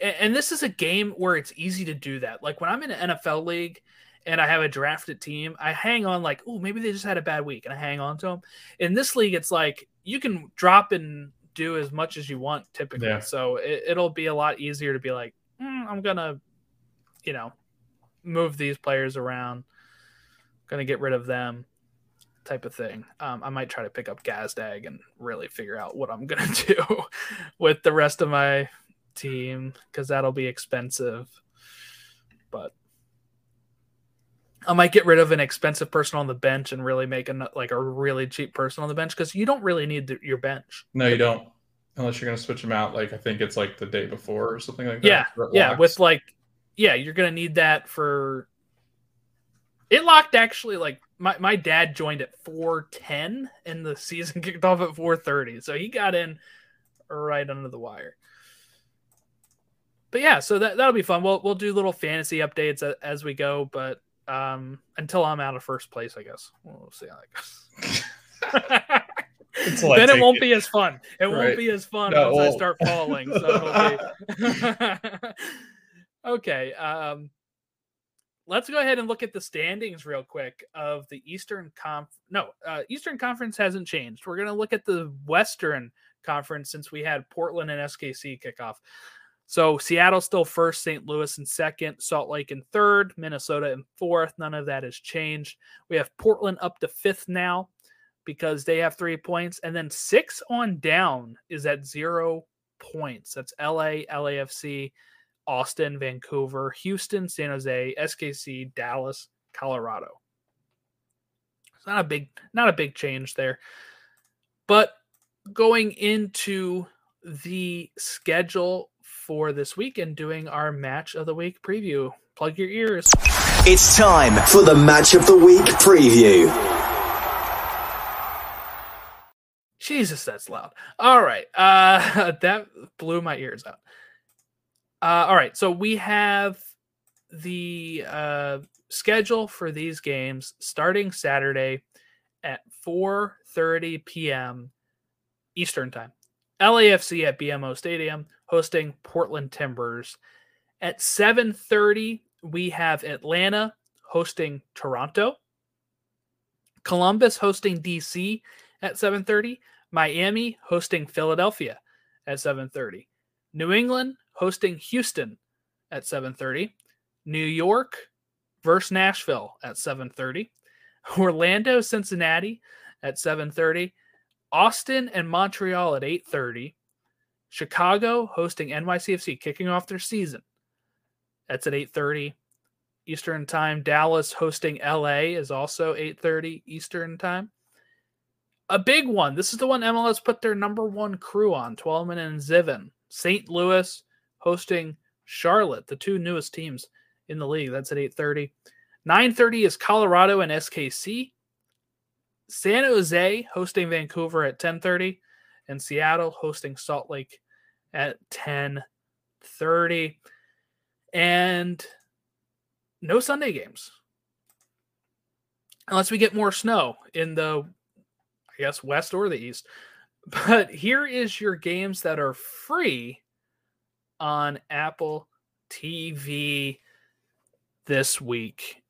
and, this is a game where it's easy to do that. Like when I'm in an NFL league and I have a drafted team, I hang on like, oh, maybe they just had a bad week, and I hang on to them. In this league, it's like you can drop and do as much as you want typically, Yeah. so it, it'll be a lot easier to be like, "Hmm, I'm gonna, you know, move these players around, gonna get rid of them, type of thing. Um, I might try to pick up Gazdag and really figure out what I'm (laughs) gonna do with the rest of my team because that'll be expensive. But I might get rid of an expensive person on the bench and really make a like a really cheap person on the bench because you don't really need the, your bench. No, you don't. Unless you're going to switch them out. Like I think it's like the day before or something like that. Yeah, yeah, locks. with like, yeah, you're gonna need that for. It locked actually like my, my dad joined at 410 and the season (laughs) kicked off at 430 so he got in right under the wire but yeah so that, that'll be fun we'll, we'll do little fantasy updates a, as we go but um until i'm out of first place i guess we'll see how that goes (laughs) (laughs) then it won't it. be as fun it won't be as fun No, once i start falling so (laughs) okay um let's go ahead and look at the standings real quick of the Eastern Conf. No, uh, Eastern Conference hasn't changed. We're going to look at the Western Conference since we had Portland and SKC kickoff. So Seattle still first, St. Louis in second, Salt Lake in third, Minnesota in fourth. None of that has changed. We have Portland up to fifth now because they have three points, and then six on down is at zero points. That's LA, LAFC, Austin, Vancouver, Houston, San Jose, SKC, Dallas, Colorado. It's not a big not a big change there. But going into the schedule for this week and doing our match of the week preview. Plug your ears. It's time for the Match of the Week preview. Jesus, that's loud. All right. Uh (laughs) that blew my ears out. Uh all right. So we have the uh schedule for these games starting Saturday at 4:30 p.m. Eastern Time. LAFC at BMO Stadium hosting Portland Timbers. At 7:30 we have Atlanta hosting Toronto. Columbus hosting DC at 7:30, Miami hosting Philadelphia at 7:30, New England hosting Houston at 7:30, New York versus Nashville at 7:30, (laughs) Orlando Cincinnati at 7:30, Austin and Montreal at 8:30, Chicago hosting NYCFC kicking off their season. That's at 8:30 Eastern Time. Dallas hosting LA is also 8:30 Eastern Time. A big one. This is the one MLS put their number one crew on, Twellman and Zivin. St. Louis hosting Charlotte, the two newest teams in the league. That's at 8:30. 9:30 is Colorado and SKC. San Jose hosting Vancouver at 10:30 and Seattle hosting Salt Lake at 10:30. And no Sunday games. Unless we get more snow in the Guess west or the east. (laughs) But here is your games that are free on Apple TV this week.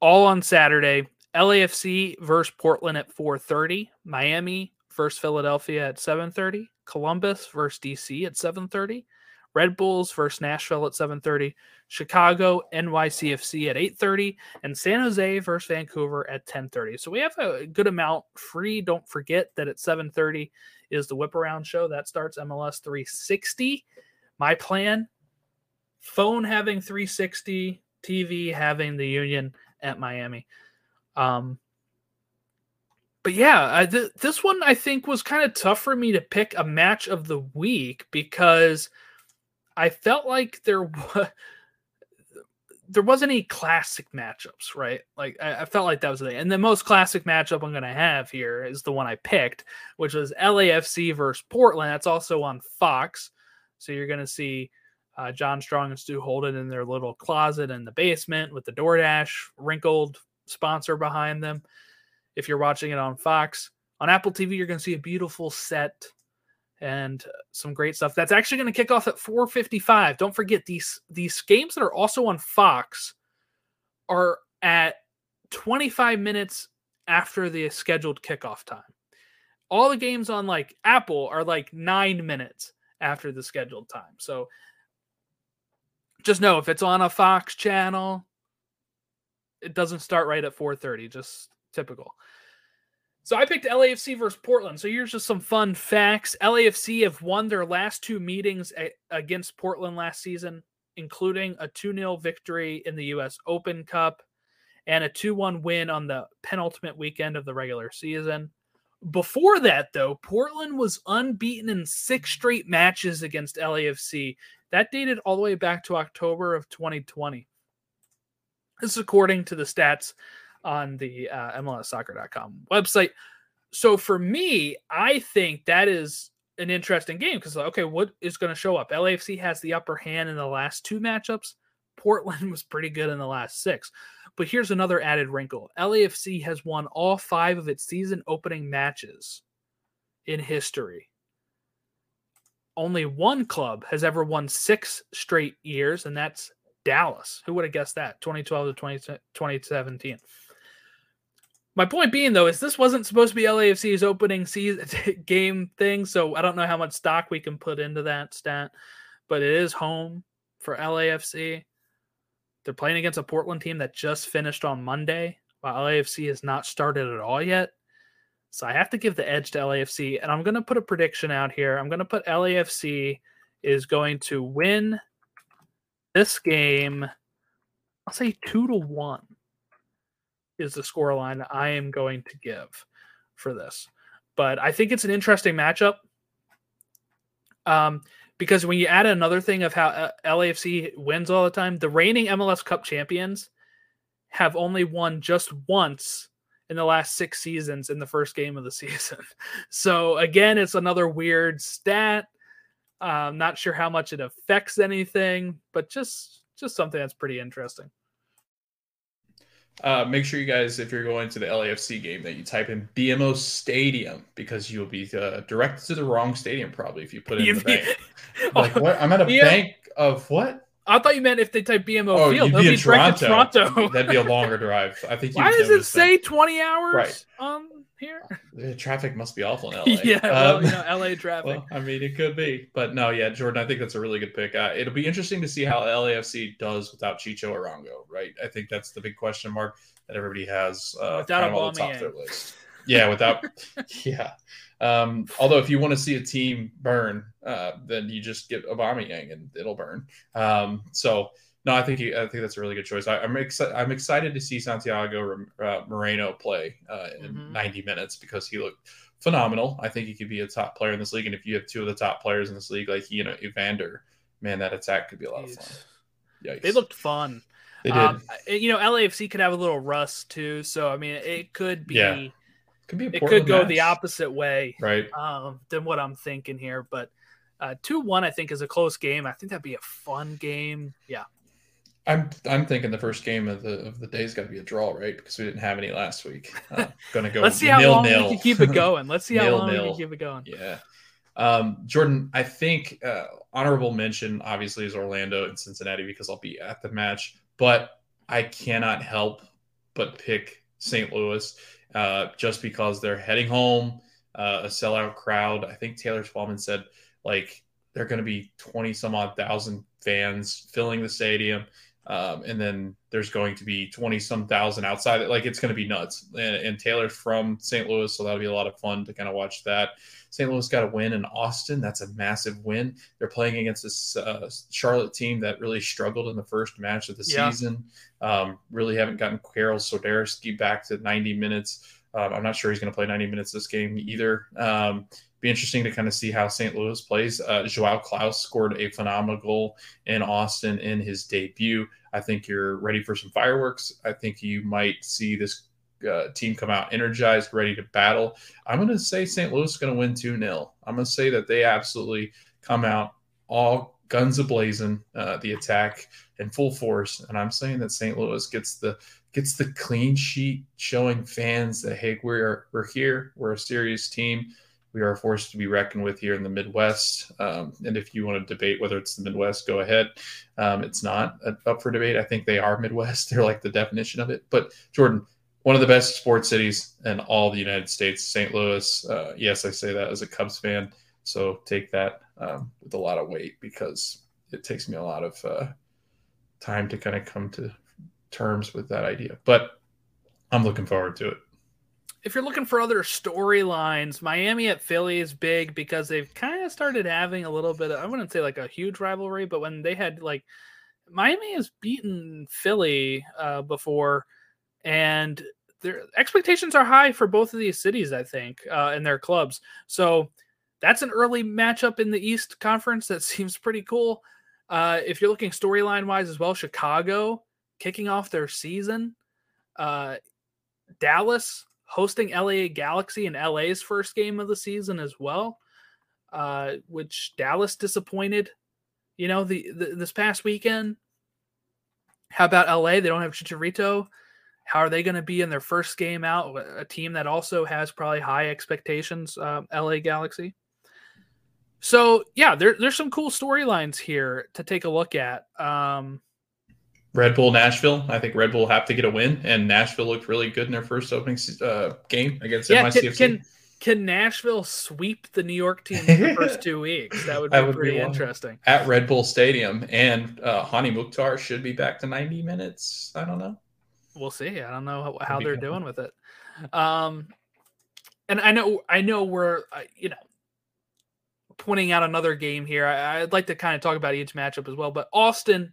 All on Saturday. LAFC versus Portland at 4:30, Miami versus Philadelphia at 7:30, Columbus versus DC at 7:30, Red Bulls versus Nashville at 7:30, Chicago NYCFC at 8:30, and San Jose versus Vancouver at 10:30. So we have a good amount free. Don't forget that at 7:30 is the Whip Around show that starts MLS 360. My plan: phone having 360, TV having the Union at Miami. Um, but yeah, I, th- this one I think was kind of tough for me to pick a match of the week because I felt like there was (laughs) there wasn't any classic matchups, right? Like I, I felt like that was the and the most classic matchup I'm gonna have here is the one I picked, which was LAFC versus Portland. That's also on Fox, so you're gonna see uh, John Strong and Stu Holden in their little closet in the basement with the DoorDash wrinkled sponsor behind them. If you're watching it on Fox, on Apple TV, you're going to see a beautiful set and some great stuff. That's actually going to kick off at 4:55. Don't forget these these games that are also on Fox are at 25 minutes after the scheduled kickoff time. All the games on like Apple are like 9 minutes after the scheduled time. So just know if it's on a Fox channel, it doesn't start right at 4:30, just typical. So I picked LAFC versus Portland. So here's just some fun facts. LAFC have won their last two meetings against Portland last season, including a 2-0 victory in the US Open Cup and a 2-1 win on the penultimate weekend of the regular season. Before that, though, Portland was unbeaten in six straight matches against LAFC. That dated all the way back to October of 2020. This is according to the stats on the uh, MLSsoccer.com website. So for me, I think that is an interesting game because okay, what is going to show up? LAFC has the upper hand in the last two matchups. Portland was pretty good in the last six. But here's another added wrinkle. LAFC has won all five of its season opening matches in history. Only one club has ever won six straight years, and that's Dallas. Who would have guessed that? 2012 to 20, 2017. My point being, though, is this wasn't supposed to be LAFC's opening season (laughs) game thing, so I don't know how much stock we can put into that stat, but it is home for LAFC. They're playing against a Portland team that just finished on Monday, while LAFC has not started at all yet. So I have to give the edge to LAFC, and I'm going to put a prediction out here. I'm going to put LAFC is going to win this game. I'll say two to one is the scoreline I am going to give for this. But I think it's an interesting matchup. Um, because when you add another thing of how uh, LAFC wins all the time, the reigning MLS Cup champions have only won just once in the last six seasons in the first game of the (laughs) season. So again, it's another weird stat. I'm not sure how much it affects anything, but just just something that's pretty interesting. Uh, make sure you guys, if you're going to the LAFC game, that you type in BMO Stadium because you'll be uh, directed to the wrong stadium probably if you put it in the bank. (laughs) like what? I'm at a yeah. bank of what? I thought you meant if they type BMO oh, Field, they'll be, be Toronto. Toronto. That'd be a (laughs) longer drive. I think. Why does it say 20 hours? Right. Um, here. The traffic must be awful in (laughs) LA. yeah, well, um, you know, LA traffic. (laughs) Well, I mean, it could be, but no, yeah, Jordan, I think that's a really good pick. Uh, it'll be interesting to see how LAFC does without Chicho Arango, right? I think that's the big question mark that everybody has uh, without kind of on the top of their list. Yeah, without, (laughs) yeah. Um, although if you want to see a team burn, uh, then you just get Aubameyang and it'll burn. Um, so no, I think he, I think that's a really good choice. I, am excited. I'm excited to see Santiago uh, Moreno play uh, in mm-hmm. 90 minutes because he looked phenomenal. I think he could be a top player in this league, and if you have two of the top players in this league, like you know Evander, man, that attack could be a lot of fun. Yikes. They looked fun. They did. Um, you know, LAFC could have a little rust too, so I mean, it could be. Yeah. Could be it could go match. the opposite way, right? Um, than what I'm thinking here, but uh, two one I think is a close game. I think that'd be a fun game. Yeah, I'm I'm thinking the first game of the of the day's got to be a draw, right? Because we didn't have any last week. Uh, (laughs) going to go. Let's see how nil, long nil. we can keep it (laughs) going. Let's see how nil, long nil. we can keep it going. Yeah. Um, Jordan, I think uh, honorable mention obviously is Orlando and Cincinnati because I'll be at the match, but I cannot help but pick St. Louis uh, just because they're heading home, uh, a sellout crowd. I think Taylor Twellman said like they're going to be twenty some odd thousand fans filling the stadium. Um, and then there's going to be 20 some thousand outside. Like it's going to be nuts. And, and Taylor's from St. Louis, so that'll be a lot of fun to kind of watch that. St. Louis got a win in Austin. That's a massive win. They're playing against this uh, Charlotte team that really struggled in the first match of the yeah. season. Um, really haven't gotten Karol Swiderski back to 90 minutes. Um, I'm not sure he's going to play 90 minutes this game either. Um, be interesting to kind of see how St. Louis plays. Uh, Joao Klauss scored a phenomenal goal in Austin in his debut. I think you're ready for some fireworks. I think you might see this uh, team come out energized, ready to battle. I'm going to say St. Louis is going to win 2 0. I'm going to say that they absolutely come out all guns ablazing, uh, the attack in full force. And I'm saying that St. Louis gets the gets the clean sheet, showing fans that hey, we're we're here, we're a serious team. We are a force to be reckoned with here in the Midwest. Um, and if you want to debate whether it's the Midwest, go ahead. Um, it's not up for debate. I think they are Midwest. (laughs) They're like the definition of it. But Jordan, one of the best sports cities in all the United States, St. Louis. Uh, yes, I say that as a Cubs fan. So take that um, with a lot of weight because it takes me a lot of uh, time to kind of come to terms with that idea. But I'm looking forward to it. If you're looking for other storylines, Miami at Philly is big because they've kind of started having a little bit of, I wouldn't say like a huge rivalry, but when they had like, Miami has beaten Philly uh, before and their expectations are high for both of these cities, I think, uh, and their clubs. So that's an early matchup in the East Conference that (laughs) seems pretty cool. Uh, if you're looking storyline wise as well, Chicago kicking off their season, uh, Dallas hosting LA Galaxy in LA's first game of the season as well, uh, which Dallas disappointed. You know, the, the this past weekend. How about LA? They don't have Chicharito. How are they going to be in their first game out? A team that also has probably high expectations, uh, LA Galaxy. So yeah, there, there's some cool storylines here to take a look at. Um, Red Bull Nashville. I think Red Bull have to get a win, and Nashville looked really good in their first opening uh, game against yeah, NYCFC. Can, can, can Nashville sweep the New York team in the (laughs) first two weeks? That would be that would pretty be interesting. At Red Bull Stadium, and uh, Hany Mukhtar should be back to 90 minutes. I don't know we'll see. I don't know how, how they're doing with it. Um, and I know I know we're uh, you know pointing out another game here. I, would like to kind of talk about each matchup as well. But Austin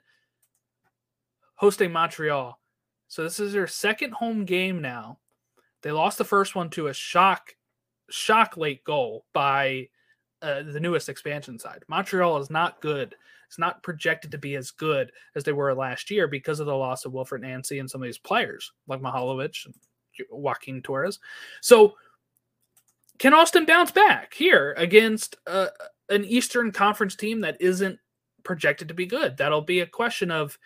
hosting Montreal, so this is their second home game now. They lost the first one to a shock shock late goal by uh, the newest expansion side. Montreal is not good it's not projected to be as good as they were last year because of the loss of Wilfried Nancy and some of these players like Mihailovic and Joaquin Torres. So can Austin bounce back here against uh, an Eastern Conference team that isn't projected to be good? That'll be a question of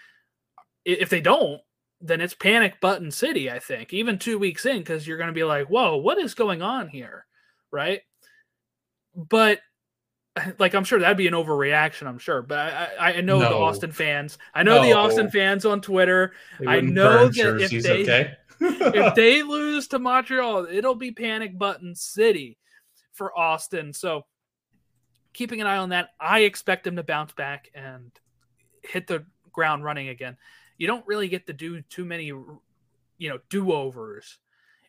if they don't, then it's panic button city, I think, even two weeks in, because you're going to be like, whoa, what is going on here? Right. But (laughs) like I'm sure that'd be an overreaction. I'm sure, but I, I know no. the Austin fans. I know no. the Austin fans on Twitter. I know that if they okay. (laughs) if (laughs) they lose to Montreal, it'll be panic button city for Austin. So keeping an eye on that, I expect them to bounce back and hit the ground running again. You don't really get to do too many, you know, do overs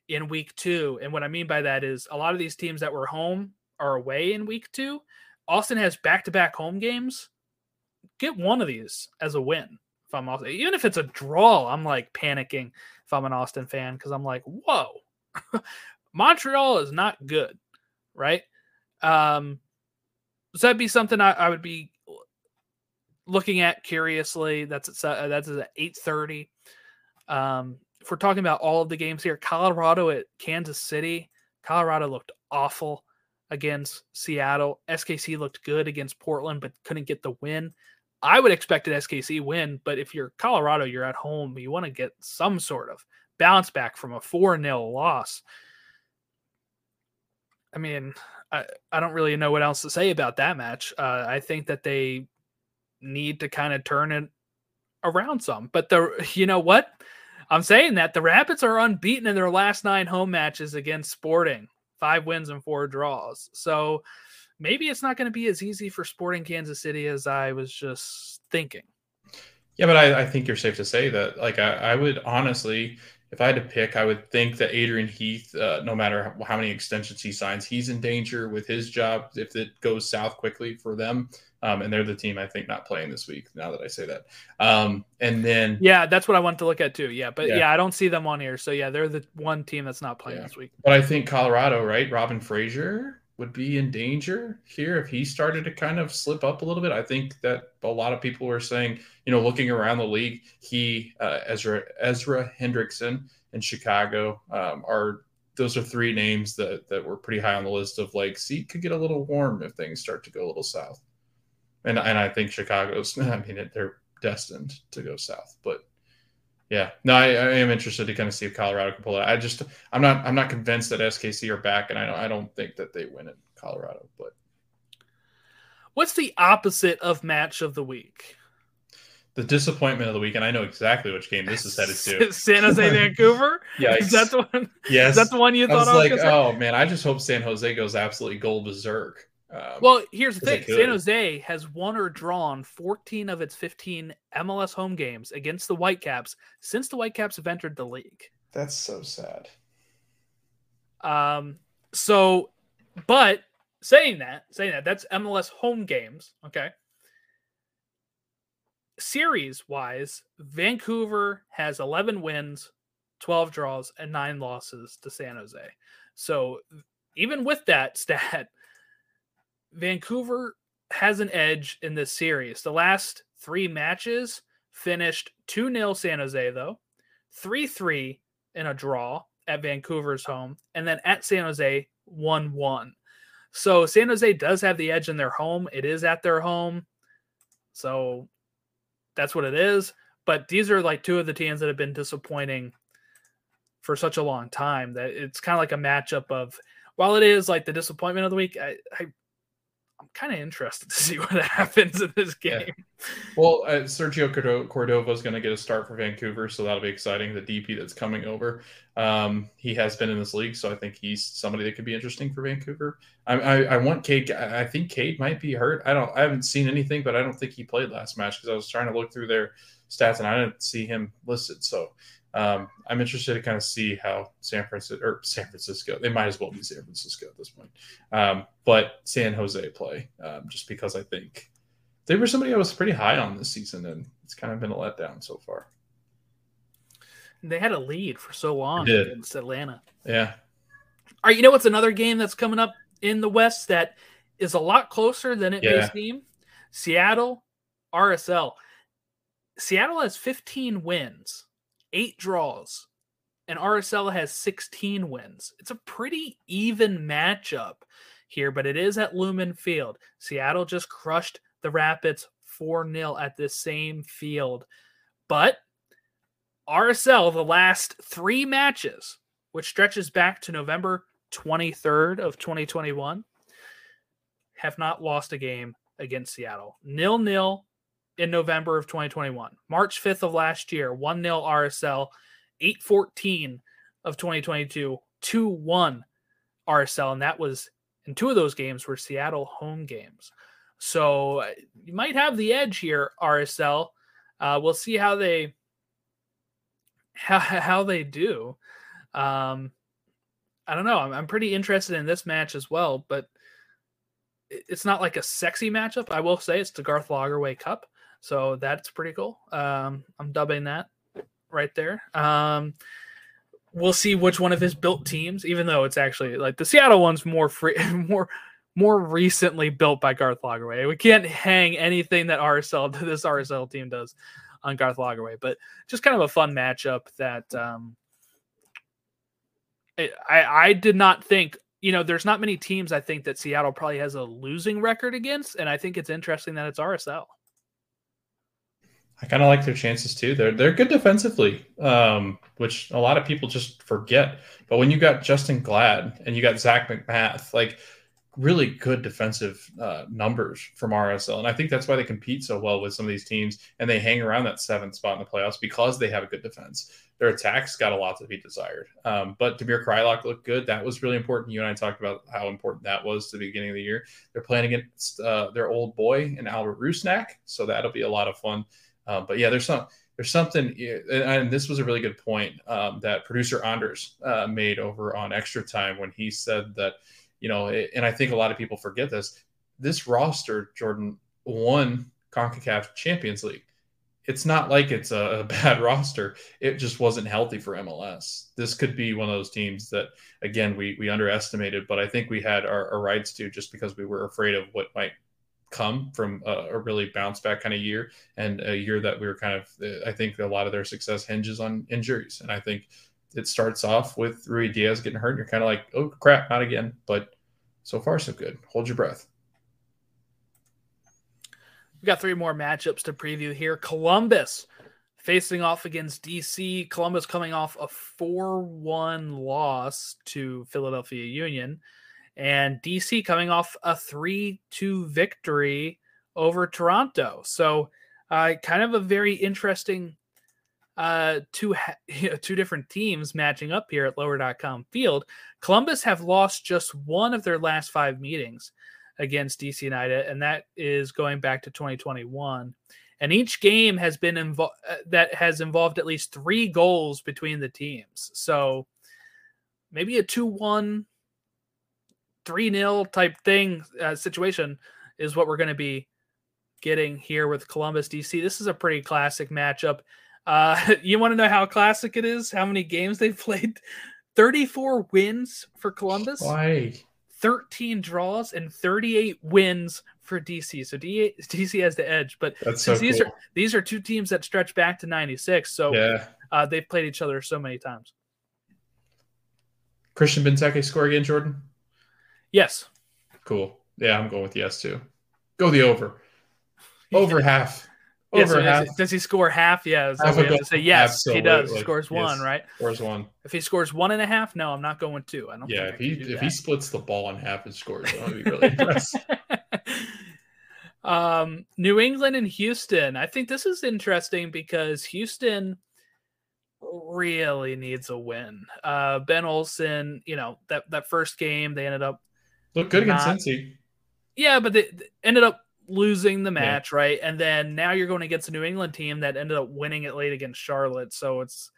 in week two. And what I mean by that is a lot of these teams that were home are away in week two. Austin has back to back home games. Get one of these as a win. If I'm Austin, even if it's a draw, I'm like panicking if I'm an Austin fan because I'm like, whoa, (laughs) Montreal is not good, right? Um, so that'd be something I, I would be looking at curiously. That's at, that's at eight thirty. Um, if we're talking about all of the games here, Colorado at Kansas City, Colorado looked awful against Seattle. SKC looked good against Portland, but couldn't get the win. I would expect an SKC win, but if you're Colorado, you're at home, you want to get some sort of bounce back from a 4 0 loss. I mean, I, I don't really know what else to say about that match. Uh, I think that they need to kind of turn it around some. But the you know what? I'm saying that the Rapids are unbeaten in their last nine home matches against Sporting five wins and four draws. So maybe it's not going to be as easy for Sporting Kansas City as I was just thinking. Yeah, but I, I think you're safe to say that. Like, I, I, would honestly, if I had to pick, I would think that Adrian Heath, uh, no matter how many extensions he signs, he's in danger with his job if it goes south quickly for them. Um, and they're the team I think not playing this week. Now that I say that, um, and then yeah, that's what I want to look at too. Yeah, but yeah. Yeah. I don't see them on here. So yeah, they're the one team that's not playing Yeah. this week. But I think Colorado, right? Robin Fraser would be in danger here if he started to kind of slip up a little bit. I think that a lot of people were saying, you know, looking around the league, he, uh, Ezra, Ezra Hendrickson in Chicago um, are those are three names that that were pretty high on the list of like, see, could get a little warm if things start to go a little south. And and I think Chicago's, (laughs) I mean, they're destined to go south, but. Yeah, no, I, I am interested to kind of see if Colorado can pull it. I just, I'm not, I'm not convinced that SKC are back, and I don't, I don't think that they win in Colorado. But What's the opposite of match of the week? the disappointment of the week, and I know exactly which game this is headed to. (laughs) San Jose, Vancouver. (laughs) Yeah, Is that the one? yes. Is that the one you I thought was I was like, gonna say? oh man, I just hope San Jose goes absolutely gold berserk. Um, Well, here's the thing: San. Jose has won or drawn 14 of its 15 MLS home games against the Whitecaps since the Whitecaps have entered the league. that's so sad. Um, so, but saying that, saying that, that's MLS home games. Okay. Series wise, Vancouver has 11 wins, 12 draws, and nine losses to San Jose. So, even with that (laughs) stat, Vancouver has an edge in this series. The last three matches finished 2 0 San Jose, though, 3 3 in a draw at Vancouver's home, and then at San Jose, 1 1. So San Jose does have the edge in their home. It is at their home. So that's what it is. But these are like two of the teams that have been disappointing for such a long time that it's kind of like a matchup of while it is like the disappointment of the week, I, I I'm kind of interested to see (laughs) what happens in this Yeah. game. Well, uh, Sergio Cordo- Cordova is going to get a start for Vancouver, so that'll be exciting. The DP that's coming over, um, he has been in this league, so I think he's somebody that could be interesting for Vancouver. I, I, I want Cade. I I think Cade might be hurt. I don't. I haven't seen anything, but I don't think he played last match because I was trying to look through their stats and I didn't see him listed. So um, I'm interested to kind of see how San Francisco or San Francisco. They might as well be San Francisco at this point, um, but San Jose play um, just because I think they were somebody I was pretty high on this season, and it's kind of been a letdown so far. They had a lead for so long against Atlanta. Yeah, All right, you know what's another game that's coming up in the West that is a lot closer than it may seem? Seattle, RSL. Seattle has 15 wins, eight draws, and RSL has 16 wins. It's a pretty even matchup here, but it is at Lumen Field. Seattle just crushed the Rapids 4 0 at this same field. But RSL, the last three matches, which stretches back to November 23rd of 2021, have not lost a game against Seattle. Nil nil in November of 2021. March 5th of last year, 1 0 RSL. 814 of 2022, 2 1 RSL. And that was in two of those games were Seattle home games. So uh, you might have the edge here, RSL. Uh, we'll see how they how, (laughs) how they do. Um, I don't know. I'm, I'm pretty interested in this match as well, but it's not like a sexy matchup. I will say it's the Garth Lagerwey Cup, so that's pretty cool. Um, I'm dubbing that right there. Um, we'll see which one of his built teams, even though it's actually like the Seattle one's more free, (laughs) more more recently built by Garth Lagerwey. We can't hang anything that RSL (laughs) this RSL team does on Garth Lagerwey, but just kind of a fun matchup that um, I I did not think. You know, there's not many teams I think that Seattle probably has a losing record against, and I think it's interesting that it's RSL. I kind of like their chances too. They're they're good defensively, um, which a lot of people just forget. But when you got Justen Glad and you got Zac MacMath, like really good defensive uh, numbers from RSL, and I think that's why they compete so well with some of these teams, and they hang around that seventh spot in the playoffs because they have a good defense. Their attacks got a lot to be desired. Um, but Damir Kreilach looked good. That was really important. You and I talked about how important that was to the beginning of the year. They're playing against uh, their old boy and Albert Rusnak, so that'll be a lot of fun. Uh, but yeah, there's some there's something, and, this was a really good point um, that producer Anders uh, made over on Extra Time when he said that, you know, and I think a lot of people forget this. This roster, Jordan, won CONCACAF Champions League. It's not like it's a, a, (laughs) bad roster. It just wasn't healthy for MLS. This could be one of those teams that, again, we we underestimated, but I think we had our, our rights to just because we were afraid of what might come from a, a, really bounce back kind of year and a year that we were kind of uh, I think a lot of their success hinges on injuries. And I think it starts off with Ruidíaz getting hurt and you're kind of like oh crap not again. But so far so good. Hold your breath. We got three more matchups to preview here. Columbus facing off against DC Columbus coming off a 4-1 loss to Philadelphia Union and DC coming off a 3 2 victory over Toronto. So, uh, kind of a very interesting uh, two, know, (laughs) two different teams matching up here at lower.com field. Columbus have lost just one of their last five meetings against DC United, and that is going back to 2021. And each game has been involved uh, that has involved at least three goals between the teams. So maybe a 2 1 3 0 type thing uh, situation is what we're going to be getting here with Columbus DC. This is a pretty classic matchup. Uh, (laughs) you want to know how classic it is? How many games they've played? 34 wins for Columbus. Why? 13 draws and 38 wins for DC. So DC has the edge, but That's so these cool. are these are two teams that stretch back to 96. So yeah. uh, they've played each other so many times. Christian Benteke score again, Jordan? Yes. Cool. Yeah, I'm going with yes too. Go the over. Over half. Yeah, Over so half. Does, does he score half? Yeah. Half we have to say yes. He does. He scores one, Yes. right? Where's one? If he scores one and a half, no, I'm not going two. I don't. Yeah, think if he if he splits the ball in half and scores, that would be really (laughs) impressive. (laughs) um, New England and Houston. I think this is interesting because Houston really needs a win. Uh, ben Olsen, you know that that first game they ended up Look good against Not- Cincy. yeah, but they, they ended up losing the match, right? And then now you're going against a New England team that ended up winning it late against Charlotte. So it's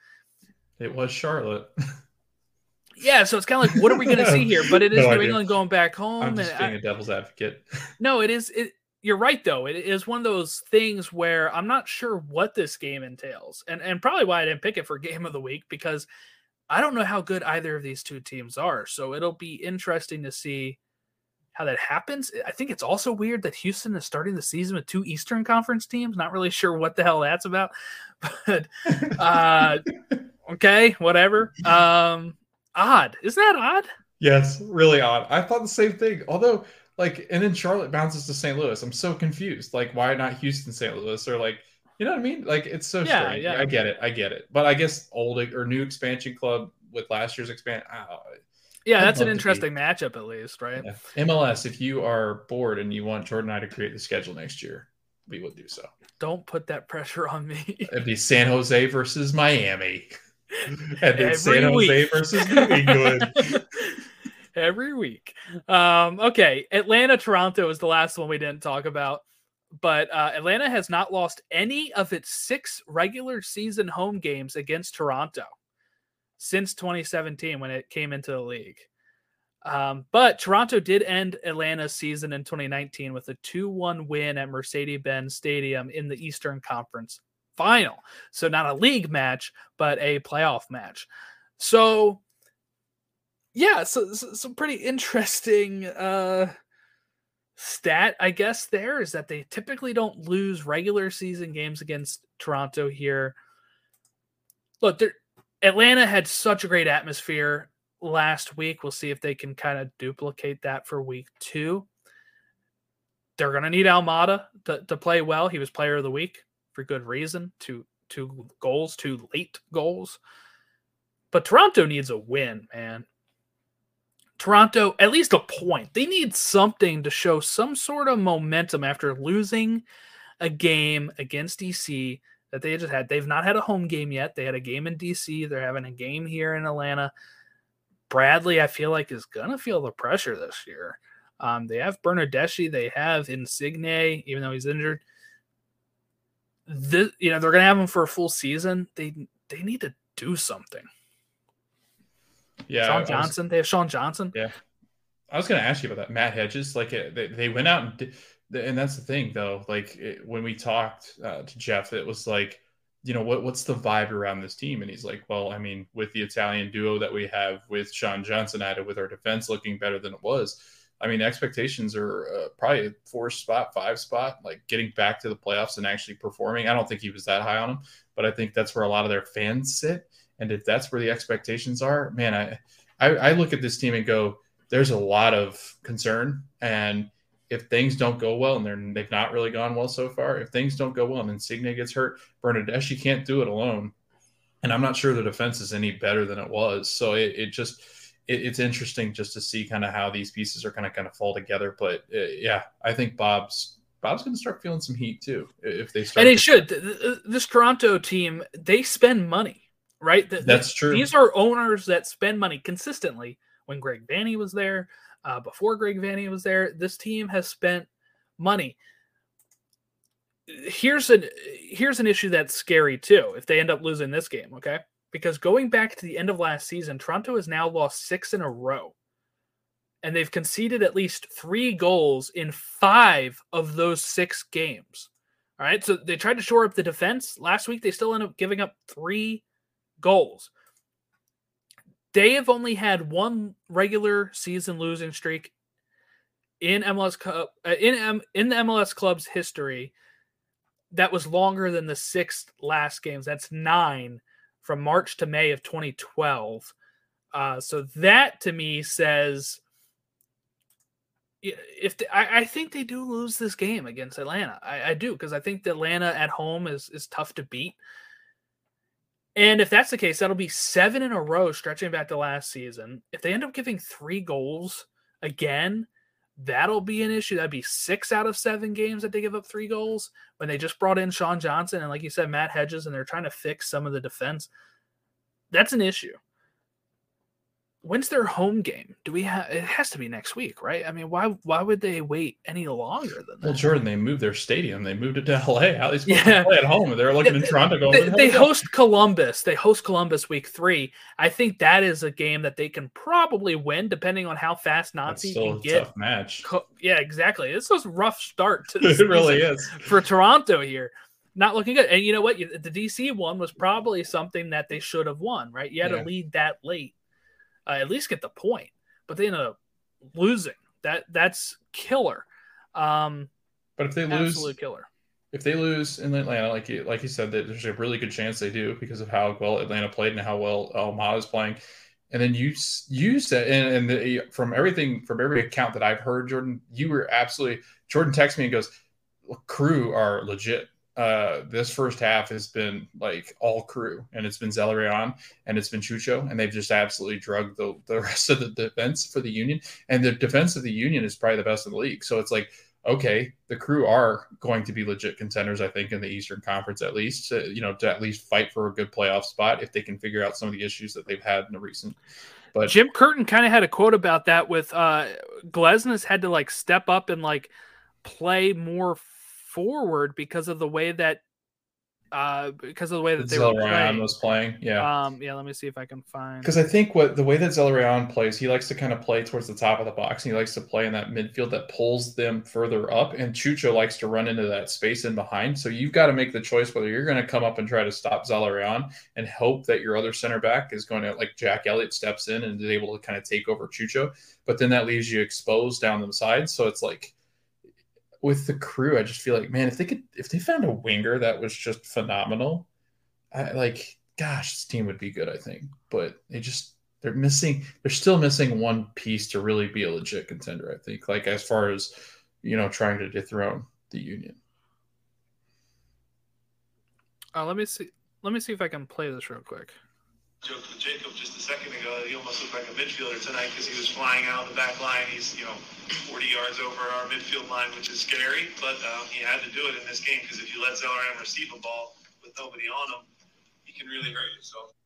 It was Charlotte. (laughs) yeah, so it's kind of like what are we going to see here? But it (laughs) is No New idea. England going back home. I'm and just I- being a devil's advocate. (laughs) No, it is. It, you're right, though. It is one of those things where I'm not sure what this game entails, and and probably why I didn't pick it for game of the week because I don't know how good either of these two teams are. So it'll be interesting to see how that happens. I think it's also weird that Houston is starting the season with two Eastern Conference teams. Not really sure what the hell that's about, (laughs) but uh, (laughs) okay, whatever. Um, odd, isn't that odd? yes, really odd. I thought the same thing. Although, like, and then Charlotte bounces to St. Louis. I'm so confused. Like, why not Houston, St. Louis, or like, you know what I mean? Like, it's so Yeah, strange. yeah. I get it. I get it. But I guess old or new expansion club with last year's expand. Oh, Yeah, that's an interesting matchup at least, right? yeah. MLS. If you are bored and you want Jordan and I to create the schedule next year, we would do so. Don't put that (laughs) pressure on me. It'd be San Jose versus Miami, (laughs) and then Every San Jose week. versus New England. (laughs) Every week. Um, okay, Atlanta Toronto is the last one we didn't talk about, but uh, Atlanta has not lost any of its six regular season home games against Toronto since 2017 when it came into the league. Um, but Toronto did end Atlanta's season in 2019 with a 2 1 win at Mercedes Benz Stadium in the Eastern Conference final. So, not a league match, but a playoff match. So, yeah, so, so some pretty interesting uh stat, I guess, there is that they typically don't lose regular season games against Toronto here. Look, they're- Atlanta had such a great atmosphere last week. We'll see if they can kind of duplicate that for week two. They're gonna need Almada to, to play well. He was player of the week for good reason. Two two goals, two late goals. But Toronto needs a win, man. Toronto, at least a point. They need something to show some sort of momentum after losing a game against DC that they just had. They've not had a home game yet. They had a game in DC. They're having a game here in Atlanta. Bradley, I feel like, is to feel the pressure this year. Um, they have Bernardeschi. They have Insigne, even though he's injured. This, you know, they're going to have him for a full season. They they need to do something. Yeah, Sean was- Johnson. They have Sean Johnson. Yeah, I was going to ask you about that. Matt Hedges, like uh, they, they went out and did, and that's the thing though. Like it, when we talked uh, to Jeff, it was like, you know, what what's the vibe around this team? And he's like, well, I mean, with the Italian duo that we have with Sean Johnson added, with our defense looking better than it was. I mean, expectations are uh, probably four spot, five spot, like getting back to the playoffs and actually performing. I don't think he was that high on him, but I think that's where a lot of their fans sit. And if that's where the expectations are, man, I, I, I look at this team and go, there's a lot of concern. And if things don't go well, and they're they've not really gone well so far, if things don't go well and Insigne gets hurt, Bernardeschi can't do it alone. And I'm not sure the defense is any better than it was. So it, it just it, it's interesting just to see kind of how these pieces are kind of kind of fall together. But uh, yeah, I think Bob's Bob's going to start feeling some heat too if they start. And it should. This Toronto team, they spend money, right? That's true. These are owners that spend money consistently. When Greg Vanney was there, uh, before Greg Vanney was there, this team has spent money. Here's an here's an issue that's scary too. If they end up losing this game, okay, because going back to the end of last season, Toronto has now lost six in a row, and they've conceded at least three goals in five of those six games. All right, so they tried to shore up the defense last week. They still end up giving up three goals. They have only had one regular season losing streak in MLS Cup uh, in M, in the MLS club's history that was longer than the six last games. That's nine from March to May of 2012. Uh, so that to me says if I, I, think they do lose this game against Atlanta, I, I do because I think Atlanta at home is is tough to beat. And if that's the case, that'll be seven in a row stretching back to last season. If they end up giving three goals again, that'll be an issue. That'd be six out of seven games that they give up three goals when they just brought in Sean Johnson and, like you said, Matt Hedges, and they're trying to fix some of the defense. That's an issue when's their home game? Do we have? It has to be next week, right? I mean, why why would they wait any longer than that? Well, Jordan, they moved their stadium. They moved it to LA. How they supposed yeah. to play at home? They're (laughs) looking in Toronto. Going, they, they host Columbus. They host Columbus week three. I think that is a game that they can probably win, depending on how fast Nazi can get. match. Yeah, exactly. This was a rough start to (laughs) it. Really is for Toronto here. Not looking good. And you know what? The DC one was probably something that they should have won, right? You had yeah. to lead that late uh, at least get the point. But they ended up losing. That that's killer. Um, but if they lose, absolute killer. If they lose in Atlanta, like you like you said, that there's a really good chance they do because of how well Atlanta played and how well Almada is playing. And then you you said, and, and the, from everything from every account that I've heard, Jordan, you were absolutely. Jordan texts me and goes, "Crew are legit." Uh, this first half has been like all crew, and it's been Zelarayan and it's been Chucho, and they've just absolutely drugged the, the (laughs) rest of the defense for the Union. And the defense of the Union is probably the best in the league. So it's like, okay, the crew are going to be legit contenders, I think, in the Eastern Conference at least, to, you know, to at least fight for a good playoff spot if they can figure out some of the issues that they've had in the recent. But Jim Curtin kind of had a quote about that with uh Glesnes had to like step up and like play more forward because of the way that uh because of the way that they were playing. was playing. Yeah. Um yeah, let me see if I can find because I think what the way that Zelarayan plays, he likes to kind of play towards the top of the box and he likes to play in that midfield that pulls them further up. And Chucho likes to run into that space in behind. So you've got to make the choice whether you're going to come up and try to stop Zelarayan and hope that your other center back is going to like Jack Elliott steps in and is able to kind of take over Chucho. But then that leaves you exposed down the side. So it's like with the crew, I just feel like, man, if they could, if they found a winger that was just phenomenal, I like, gosh, this team would be good, I think. But they just, they're missing, they're still missing one piece to really be a legit contender, I think. Like, as far as, you know, trying to dethrone the Union. Uh, let me see. Let me see if I can play this real quick joked with Jacob just a second ago. He almost looked like a midfielder tonight because he was flying out of the back line. He's, you know, 40 yards over our midfield line, which is scary, but um, he had to do it in this game because if you let Zelarayan receive a ball with nobody on him, he can really hurt yourself.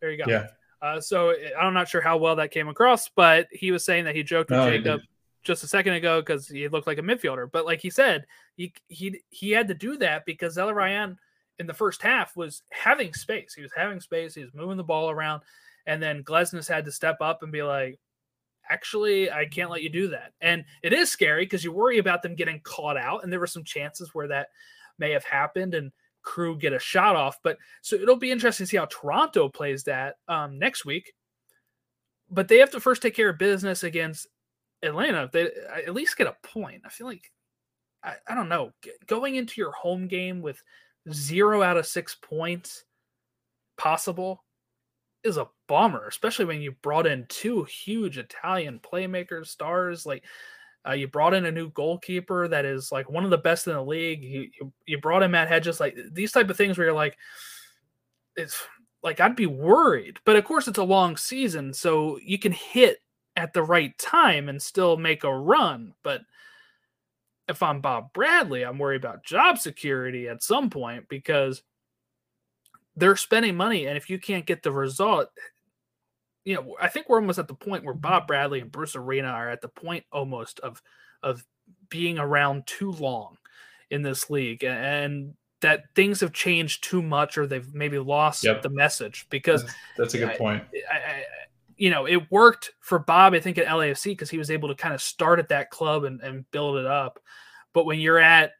There you go. Yeah. Uh, so I'm not sure how well that came across, but he was saying that he joked with no, Jacob just a second ago because he looked like a midfielder. But like he said, he he he had to do that because Zelarayan in the first half was having space. He was having space. He was moving the ball around, and then Glesnes had to step up and be like, actually, I can't let you do that. And it is scary because you worry about them getting caught out. And there were some chances where that may have happened and crew get a shot off. But so it'll be interesting to see how Toronto plays that um, next week. But they have to first take care of business against Atlanta. They at least get a point, I feel like I, I don't know going into your home game with zero out of six points possible is a bummer, especially when you brought in two huge Italian playmakers, stars. Like uh, you brought in a new goalkeeper that is like one of the best in the league. You, you, you brought in Matt Hedges. Like these type of things where you're like, it's like I'd be worried. But of course, it's a long season, so you can hit at the right time and still make a run. But if I'm Bob Bradley, I'm worried about job security at some point because they're spending money, and if you can't get the result, you know, I think we're almost at the point where Bob Bradley and Bruce Arena are at the point almost of of being around too long in this league, and that things have changed too much, or they've maybe lost yep. the message. Because that's, that's a good I, point. I, I, you know, it worked for Bob, I think, at LAFC because he was able to kind of start at that club and, and build it up. But when you're at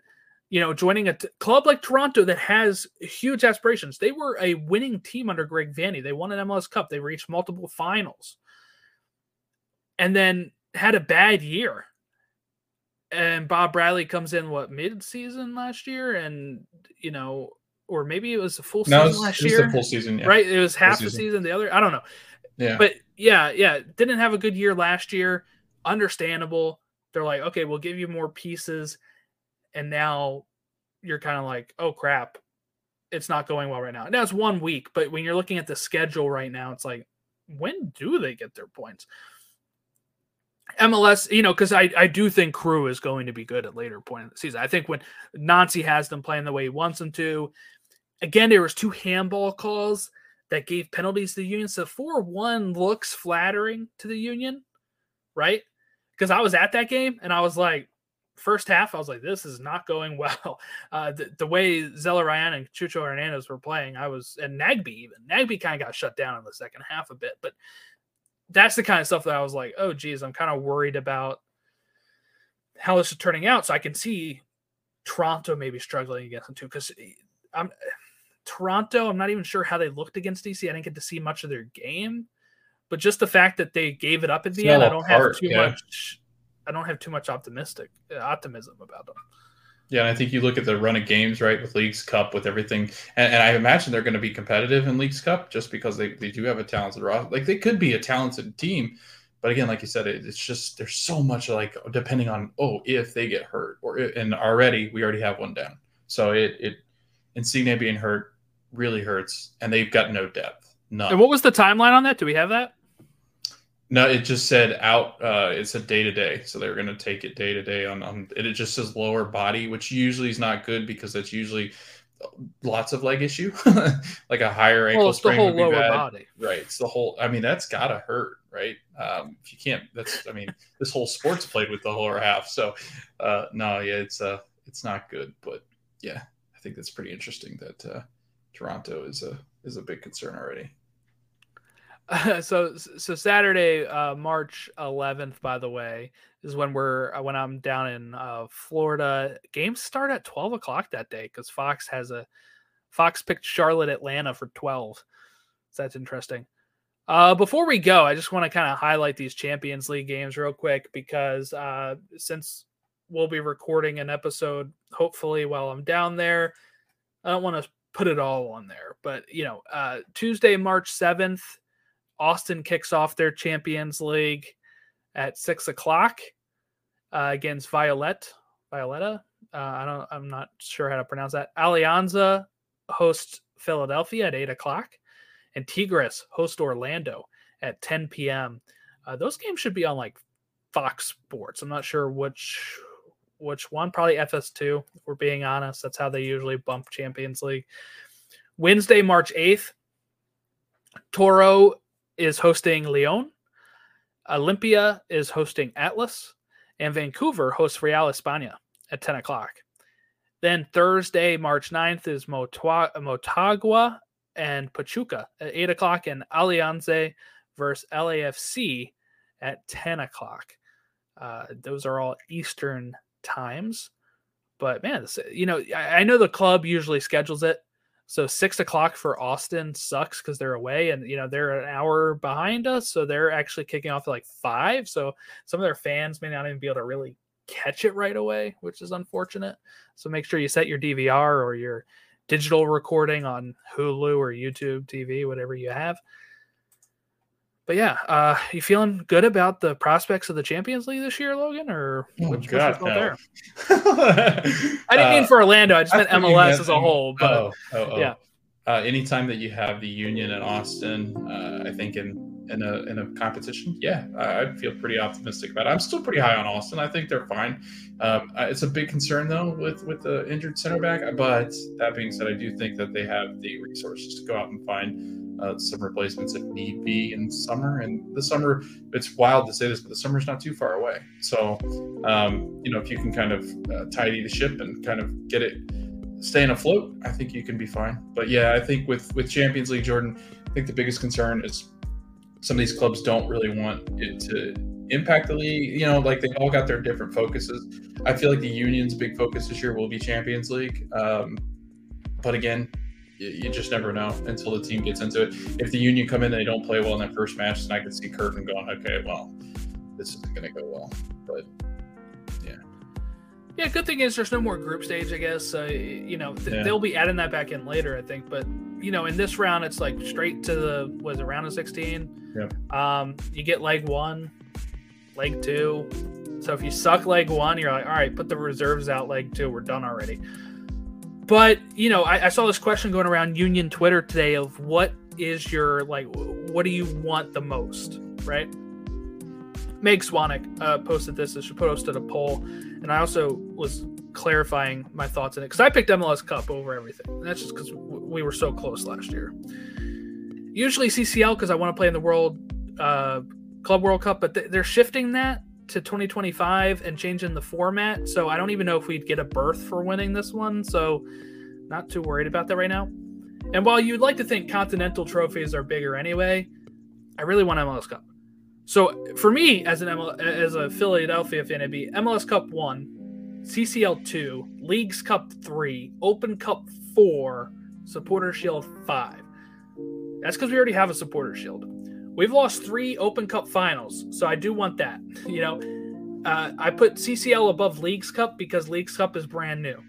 you know, joining a t- club like Toronto that has huge aspirations. They were a winning team under Greg Vanney. They won an MLS Cup. They reached multiple finals, and then had a bad year. And Bob Bradley comes in what mid season last year, and you know, or maybe it was a full season no, was, last year. full season, yeah. right? It was half the season. The other, I don't know. Yeah, but yeah, yeah, didn't have a good year last year. Understandable. They're like, okay, we'll give you more pieces and now you're kind of like, oh crap, it's not going well right now. Now it's one week, but when you're looking at the schedule right now, it's like, when do they get their points? MLS, you know, because I, I do think Crew is going to be good at later point in the season. I think when Nancy has them playing the way he wants them to, again, there was two handball calls that gave penalties to the Union. So 4-1 looks flattering to the Union, right? Because I was at that game and I was like, first half, I was like, this is not going (laughs) well. Uh, the, the way Ryan, and Chucho Hernandez were playing, I was, and Nagbe even. Nagbe kind of got shut down in the second half a bit, but that's the kind of stuff that I was like, oh, geez, I'm kind of worried about how this is turning out. So I can see Toronto maybe struggling against them too, because I'm Toronto, I'm not even sure how they looked against DC. I didn't get to see much of their game, but just the fact that they gave it up at the it's end, I don't apart, have too yeah. much I don't have too much optimistic uh, optimism about them. Yeah, and I think you look at the run of games, right, with Leagues Cup, with everything, and, and I imagine they're going to be competitive in Leagues Cup just because they, they do have a talented roster. Like they could be a talented team, but again, like you said, it, it's just there's so much like depending on oh if they get hurt or and already we already have one down, so it it Insigne being hurt really hurts, and they've got no depth. None. And what was the timeline on that? Do we have that? No, it just said out. Uh, it said day to day, so they're going to take it day to day on. on it, it just says lower body, which usually is not good because that's usually lots of leg issue, (laughs) like a higher ankle well, it's sprain the whole would be lower bad. body. Right, it's the whole. I mean, that's gotta hurt, right? Um, if you can't, that's. I mean, this whole sport's played with the lower half, so uh, no, yeah, it's uh, it's not good, but yeah, I think that's pretty interesting that uh, Toronto is a is a big concern already. (laughs) so so Saturday, uh, March 11th, by the way, is when we're uh, when I'm down in uh, Florida. Games start at 12 o'clock that day because Fox has a Fox picked Charlotte Atlanta for 12. So that's interesting. Uh, before we go, I just want to kind of highlight these Champions League games real quick because uh, since we'll be recording an episode hopefully while I'm down there, I don't want to put it all on there, but you know, uh, Tuesday, March 7th Austin kicks off their Champions League at six o'clock uh, against Violette. Violetta. Uh, I don't. I'm not sure how to pronounce that. Alianza hosts Philadelphia at eight o'clock, and Tigres host Orlando at 10 p.m. Uh, those games should be on like Fox Sports. I'm not sure which which one. Probably FS2. If we're being honest, that's how they usually bump Champions League. Wednesday, March 8th, Tauro is hosting León. Olympia is hosting Atlas. And Vancouver hosts Real España at 10 o'clock. Then Thursday, March 9th is Motagua and Pachuca at 8 o'clock, and Alianza versus LAFC at 10 o'clock. Uh, those are all Eastern times. But man, this, you know, I, I know the club usually schedules it. So six o'clock for Austin sucks because they're away and you know they're an hour behind us. So they're actually kicking off at like five. So some of their fans may not even be able to really catch it right away, which is unfortunate. So make sure you set your DVR or your digital recording on Hulu or YouTube TV, whatever you have. But yeah, uh, you feeling good about the prospects of the Champions League this year, Logan? Or Oh, what's, God, what's no. there? (laughs) I didn't mean for Orlando. I just I meant thought MLS meant as a whole. But oh, oh, oh. yeah. Uh, anytime that you have the Union in Austin, uh, I think in in a in a competition, yeah, I, I feel pretty optimistic about it. I'm still pretty high on Austin. I think they're fine. Um, it's a big concern though with with the injured center back. But that being said, I do think that they have the resources to go out and find uh, some replacements if need be in summer. And the summer, it's wild to say this, but the summer's not too far away. So, um, you know, if you can kind of uh, tidy the ship and kind of get it staying afloat, I think you can be fine. But yeah, I think with with Champions League, Jordan, I think the biggest concern is some of these clubs don't really want it to impact the league. You know, like they all got their different focuses. I feel like the Union's big focus this year will be Champions League. Um, but again, you, you just never know until the team gets into it. If the Union come in and they don't play well in that first match, then I could see Curtin going, okay, well, this isn't going to go well. But Yeah, Yeah, good thing is there's no more group stage, I guess. Uh, you know, th- Yeah. they'll be adding that back in later, I think. But you know, in this round, it's like straight to the was it round of 16. Yep. Um, you get leg one, leg two. So if you suck leg one, you're like, all right, put the reserves out leg two. We're done already. But you know, I, I saw this question going around Union Twitter today of what is your like, what do you want the most, right? Meg Swanek uh, posted this. She posted a poll, and I also was clarifying my thoughts in it because I picked MLS Cup over everything. And that's just because we were so close last year. Usually CCL because I want to play in the World uh, Club World Cup, but th- they're shifting that to 2025 and changing the format. So I don't even know if we'd get a berth for winning this one. So not too worried about that right now. And while you'd like to think continental trophies are bigger anyway, I really want MLS Cup. So for me, as an ML, as a Philadelphia fan, it'd be MLS Cup one, CCL two, Leagues Cup three, Open Cup four, Supporter Shield five. That's because we already have a Supporter Shield. We've lost three Open Cup finals, so I do want that. (laughs) You know, uh, I put CCL above Leagues Cup because Leagues Cup is brand new.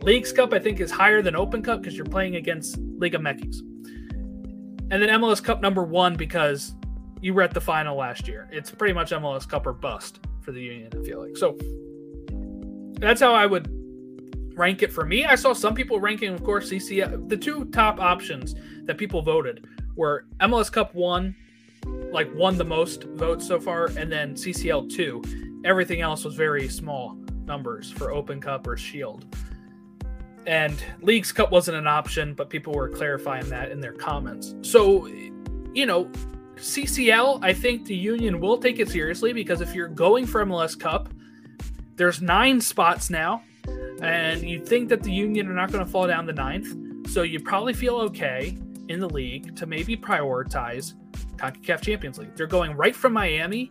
Leagues Cup, I think, is higher than Open Cup because you're playing against Liga MX. And then MLS Cup number one because you were at the final last year. It's pretty much MLS Cup or bust for the Union, I feel like. So that's how I would rank it for me. I saw some people ranking, of course, CCL. The two top options that people voted were MLS Cup one, like won the most votes so far, and then CCL two. Everything else was very small numbers for Open Cup or Shield. And Leagues Cup wasn't an option, but people were clarifying that in their comments. So, you know, CCL, I think the Union will take it seriously because if you're going for MLS Cup, there's nine spots now, and you'd think that the Union are not going to fall down the ninth. So you probably feel okay in the league to maybe prioritize CONCACAF Champions League. They're going right from Miami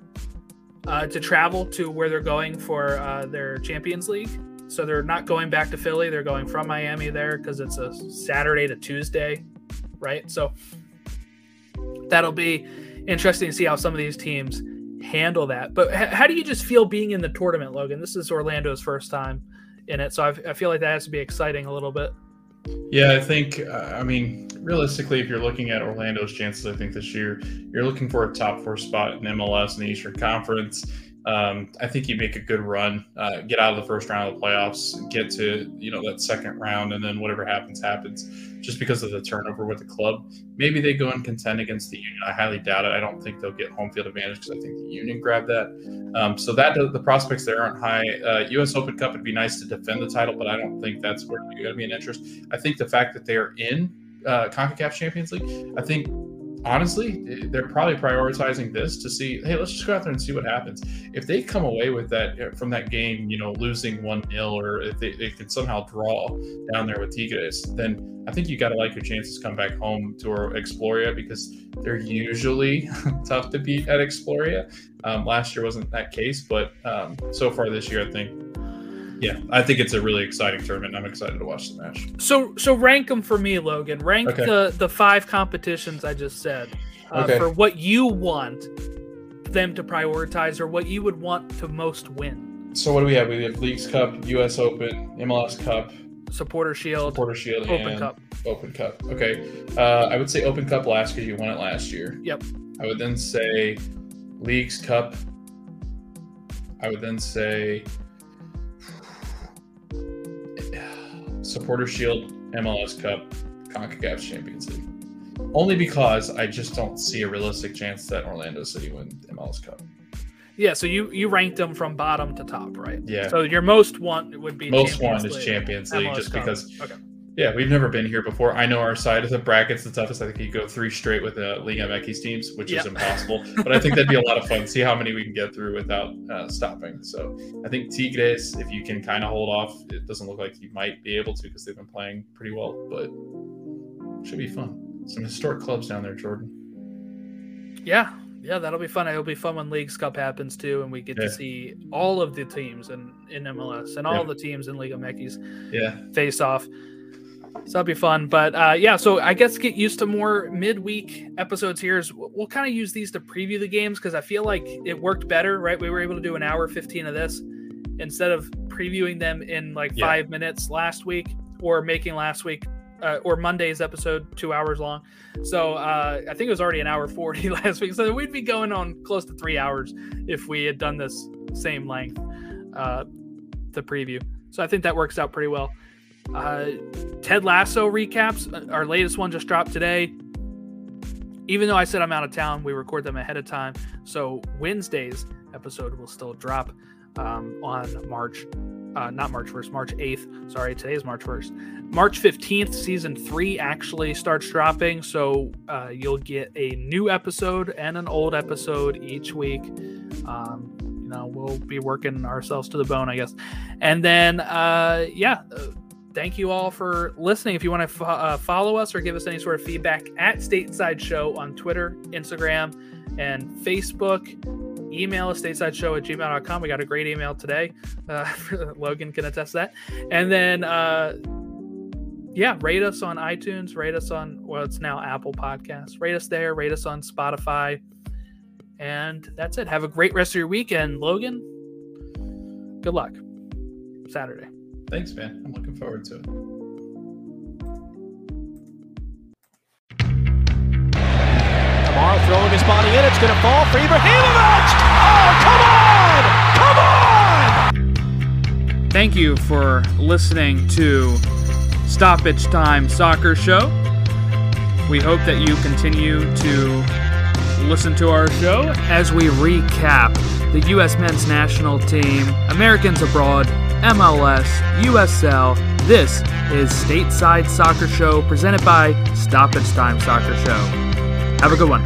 uh, to travel to where they're going for uh, their Champions League. So they're not going back to Philly. They're going from Miami there because it's a Saturday to Tuesday, right? So that'll be interesting to see how some of these teams handle that. But h- how do you just feel being in the tournament, Logan? This is Orlando's first time in it, so I, I feel like that has to be exciting a little bit. Yeah, I think, uh, I mean, realistically, if you're looking at Orlando's chances, I think this year, you're looking for a top four spot in MLS in the Eastern Conference. Um, I think you make a good run, uh, get out of the first round of the playoffs, get to you know that second round, and then whatever happens happens. Just because of the turnover with the club, maybe they go and contend against the Union. I highly doubt it. I don't think they'll get home field advantage because I think the Union grabbed that. Um, so that the prospects there aren't high. Uh, U.S. Open Cup would be nice to defend the title, but I don't think that's where you're going to be an interest. I think the fact that they are in uh, Concacaf Champions League, I think honestly, they're probably prioritizing this to see, hey, let's just go out there and see what happens. If they come away with that uh, from that game, you know, losing 1 0, or if they, they can somehow draw down there with Tigres, then I think you got to like your chances come back home to Exploria because they're usually (laughs) tough to beat at Exploria. Um, last year wasn't that case, but um, so far this year, I think yeah, I think it's a really exciting tournament. I'm excited to watch the match. So, so rank them for me, Logan. Rank okay. the the five competitions I just said uh, okay. for what you want them to prioritize or what you would want to most win. So, what do we have? We have Leagues Cup, U.S. Open, MLS Cup, Supporter Shield, Supporter Shield, Open Cup, Open Cup. Okay, uh, I would say Open Cup last because you won it last year. Yep. I would then say Leagues Cup. I would then say Supporter Shield, MLS Cup, CONCACAF Champions League. Only because I just don't see a realistic chance that Orlando City win MLS Cup. Yeah, so you you ranked them from bottom to top, right? Yeah. So your most one would be most Champions League, is Champions League, MLS just Cup. because okay. Yeah, we've never been here before. I know our side of the bracket's the toughest. I think you go three straight with the uh, Liga MX teams, which yep. is impossible. but I think that'd be a lot of fun. (laughs) See how many we can get through without uh, stopping. So I think Tigres, if you can kind of hold off, it doesn't look like you might be able to because they've been playing pretty well. But should be fun. Some historic clubs down there, Jordan. Yeah, yeah, that'll be fun. It'll be fun when Leagues Cup happens too, and we get yeah. to see all of the teams in, in MLS and all yeah. the teams in Liga MX yeah. face off. So that'll be fun. But uh, yeah, so I guess get used to more midweek episodes here. Is we'll kind of use these to preview the games because I feel like it worked better, right? We were able to do an hour 15 of this instead of previewing them in like yeah. five minutes last week or making last week uh, or Monday's episode two hours long. So uh, I think it was already an hour 40 (laughs) last week. So we'd be going on close to three hours if we had done this same length uh, to preview. So I think that works out pretty well. Uh, Ted Lasso recaps. Uh, our latest one just dropped today. Even though I said I'm out of town, we record them ahead of time. So Wednesday's episode will still drop um, on March, uh, not March 1st, March 8th. Sorry, today is March 1st. March 15th, season three actually starts dropping. So uh, you'll get a new episode and an old episode each week. Um, you know, we'll be working ourselves to the bone, I guess. And then, uh, yeah uh, thank you all for listening. If you want to uh, follow us or give us any sort of feedback at Stateside Show on Twitter, Instagram, and Facebook, email us stateside at gmail.com. We got a great email today. Uh, (laughs) Logan can attest that. And then, uh, yeah, rate us on iTunes, rate us on, well, it's now Apple Podcasts. Rate us there, rate us on Spotify. And that's it. Have a great rest of your weekend, Logan. Good luck. Saturday. Thanks, man. I'm looking forward to it. Tomorrow throwing his body in. It's going to fall for Ibrahimovic. Oh, come on! Come on! Thank you for listening to Stoppage Time Soccer Show. We hope that you continue to listen to our show as we recap the U.S. men's national team, Americans abroad, MLS, USL. This is Stateside Soccer Show presented by Stoppage Time Soccer Show. Have a good one.